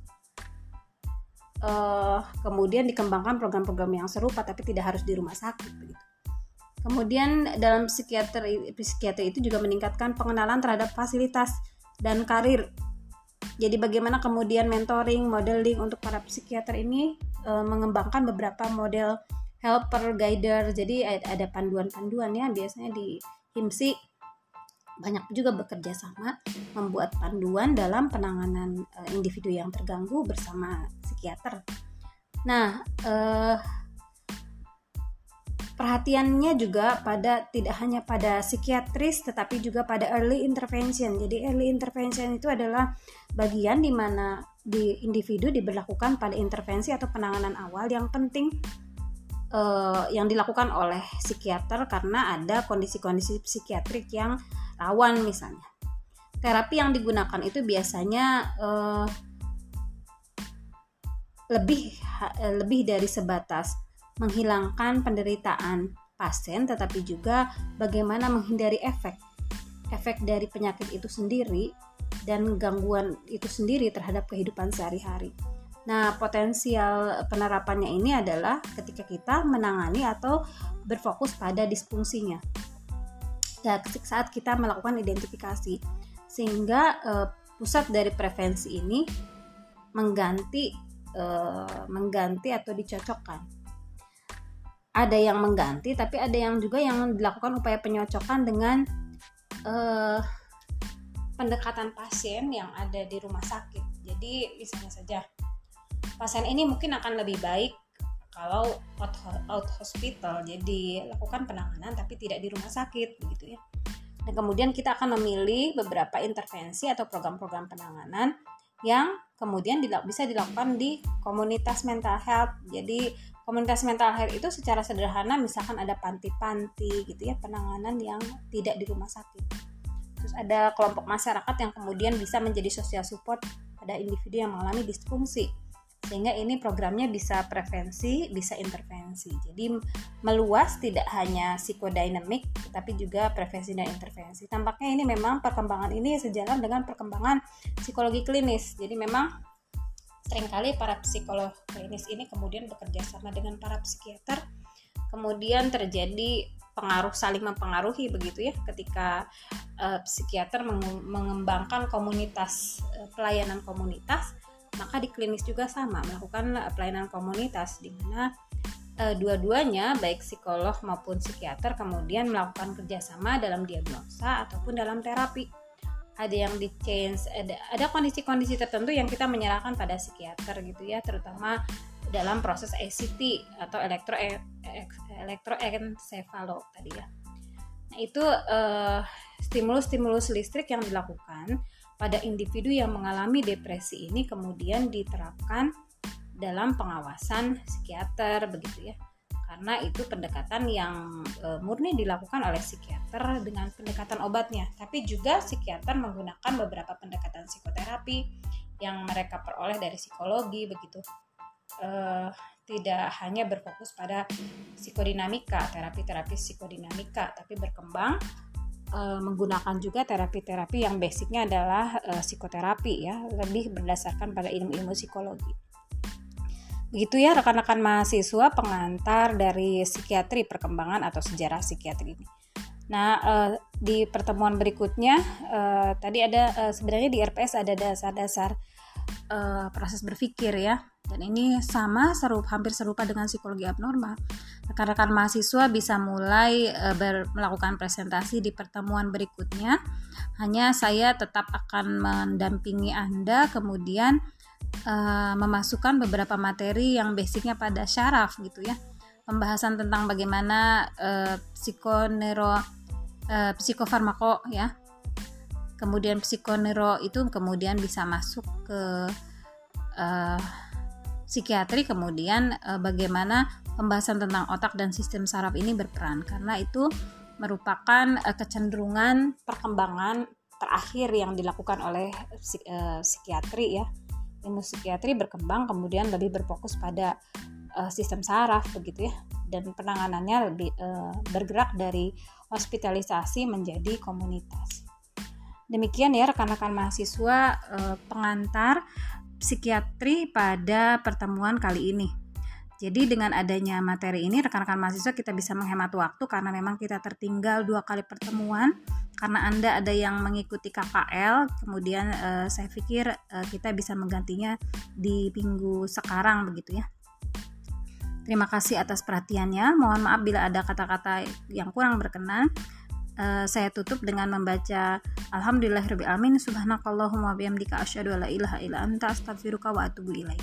uh, kemudian dikembangkan program-program yang serupa tapi tidak harus di rumah sakit begitu. Kemudian dalam psikiater psikiatri itu juga meningkatkan pengenalan terhadap fasilitas dan karir. Jadi bagaimana kemudian mentoring, modeling untuk para psikiater ini e, mengembangkan beberapa model helper, guider. Jadi ada panduan-panduan ya biasanya di HIMSI banyak juga bekerja sama membuat panduan dalam penanganan e, individu yang terganggu bersama psikiater. Nah, eh, perhatiannya juga pada tidak hanya pada psikiatris tetapi juga pada early intervention. Jadi early intervention itu adalah bagian di mana di individu diberlakukan pada intervensi atau penanganan awal yang penting uh, yang dilakukan oleh psikiater karena ada kondisi-kondisi psikiatrik yang rawan misalnya. Terapi yang digunakan itu biasanya uh, lebih lebih dari sebatas menghilangkan penderitaan pasien tetapi juga bagaimana menghindari efek efek dari penyakit itu sendiri dan gangguan itu sendiri terhadap kehidupan sehari-hari. Nah, potensial penerapannya ini adalah ketika kita menangani atau berfokus pada disfungsinya. Saat kita melakukan identifikasi. Sehingga eh, pusat dari prevensi ini mengganti eh, mengganti atau dicocokkan. Ada yang mengganti tapi ada yang juga yang dilakukan upaya penyocokan dengan uh, pendekatan pasien yang ada di rumah sakit. Jadi misalnya saja pasien ini mungkin akan lebih baik kalau out, out hospital jadi lakukan penanganan tapi tidak di rumah sakit begitu ya. Dan kemudian kita akan memilih beberapa intervensi atau program-program penanganan yang kemudian bisa dilakukan di komunitas mental health. Jadi komunitas mental health itu secara sederhana misalkan ada panti-panti gitu ya penanganan yang tidak di rumah sakit. Terus ada kelompok masyarakat yang kemudian bisa menjadi social support pada individu yang mengalami disfungsi sehingga ini programnya bisa prevensi, bisa intervensi. Jadi meluas tidak hanya psikodinamik, tapi juga prevensi dan intervensi. Tampaknya ini memang perkembangan ini sejalan dengan perkembangan psikologi klinis. Jadi memang sering kali para psikolog klinis ini kemudian bekerja sama dengan para psikiater kemudian terjadi pengaruh saling mempengaruhi begitu ya ketika uh, psikiater mengembangkan komunitas uh, pelayanan komunitas maka di klinis juga sama melakukan uh, pelayanan komunitas di mana uh, dua-duanya baik psikolog maupun psikiater kemudian melakukan kerjasama dalam diagnosa ataupun dalam terapi. Ada yang di change ada ada kondisi-kondisi tertentu yang kita menyerahkan pada psikiater gitu ya terutama dalam proses ACT atau elektro e, elektroencefalo tadi ya. Nah itu uh, stimulus-stimulus listrik yang dilakukan pada individu yang mengalami depresi ini kemudian diterapkan dalam pengawasan psikiater begitu ya. Karena itu pendekatan yang e, murni dilakukan oleh psikiater dengan pendekatan obatnya. Tapi juga psikiater menggunakan beberapa pendekatan psikoterapi yang mereka peroleh dari psikologi begitu. E, tidak hanya berfokus pada psikodinamika terapi-terapi psikodinamika tapi berkembang uh, menggunakan juga terapi-terapi yang basicnya adalah uh, psikoterapi ya, lebih berdasarkan pada ilmu-ilmu psikologi. Begitu ya rekan-rekan mahasiswa pengantar dari psikiatri perkembangan atau sejarah psikiatri ini. Nah, uh, di pertemuan berikutnya tadi ada sebenarnya di RPS ada dasar-dasar proses berpikir ya. Dan ini sama serup hampir serupa dengan psikologi abnormal rekan-rekan mahasiswa bisa mulai uh, ber, melakukan presentasi di pertemuan berikutnya. Hanya saya tetap akan mendampingi Anda kemudian uh, memasukkan beberapa materi yang basicnya pada syaraf gitu ya. Pembahasan tentang bagaimana uh, psikonero uh, psikofarmako ya. Kemudian psikonero itu kemudian bisa masuk ke uh, psikiatri kemudian uh, bagaimana pembahasan tentang otak dan sistem saraf ini berperan. Karena itu merupakan uh, kecenderungan perkembangan terakhir yang dilakukan oleh psik uh, psikiatri ya. Ilmu psikiatri berkembang kemudian lebih berfokus pada uh, sistem saraf begitu ya. Dan penanganannya lebih uh, bergerak dari hospitalisasi menjadi komunitas. Demikian ya rekan-rekan mahasiswa uh, pengantar psikiatri pada pertemuan kali ini jadi dengan adanya materi ini rekan-rekan mahasiswa kita bisa menghemat waktu karena memang kita tertinggal dua kali pertemuan karena Anda ada yang mengikuti KKL, kemudian uh, saya pikir uh, kita bisa menggantinya di minggu sekarang begitu ya. Terima kasih atas perhatiannya. Mohon maaf bila ada kata-kata yang kurang berkenan. Uh, saya tutup dengan membaca Alhamdulillahirobbilalamin Subhanakallahumma bihamdika asyhadu alla ilaha illa anta astaghfiruka wa atubu ilaik.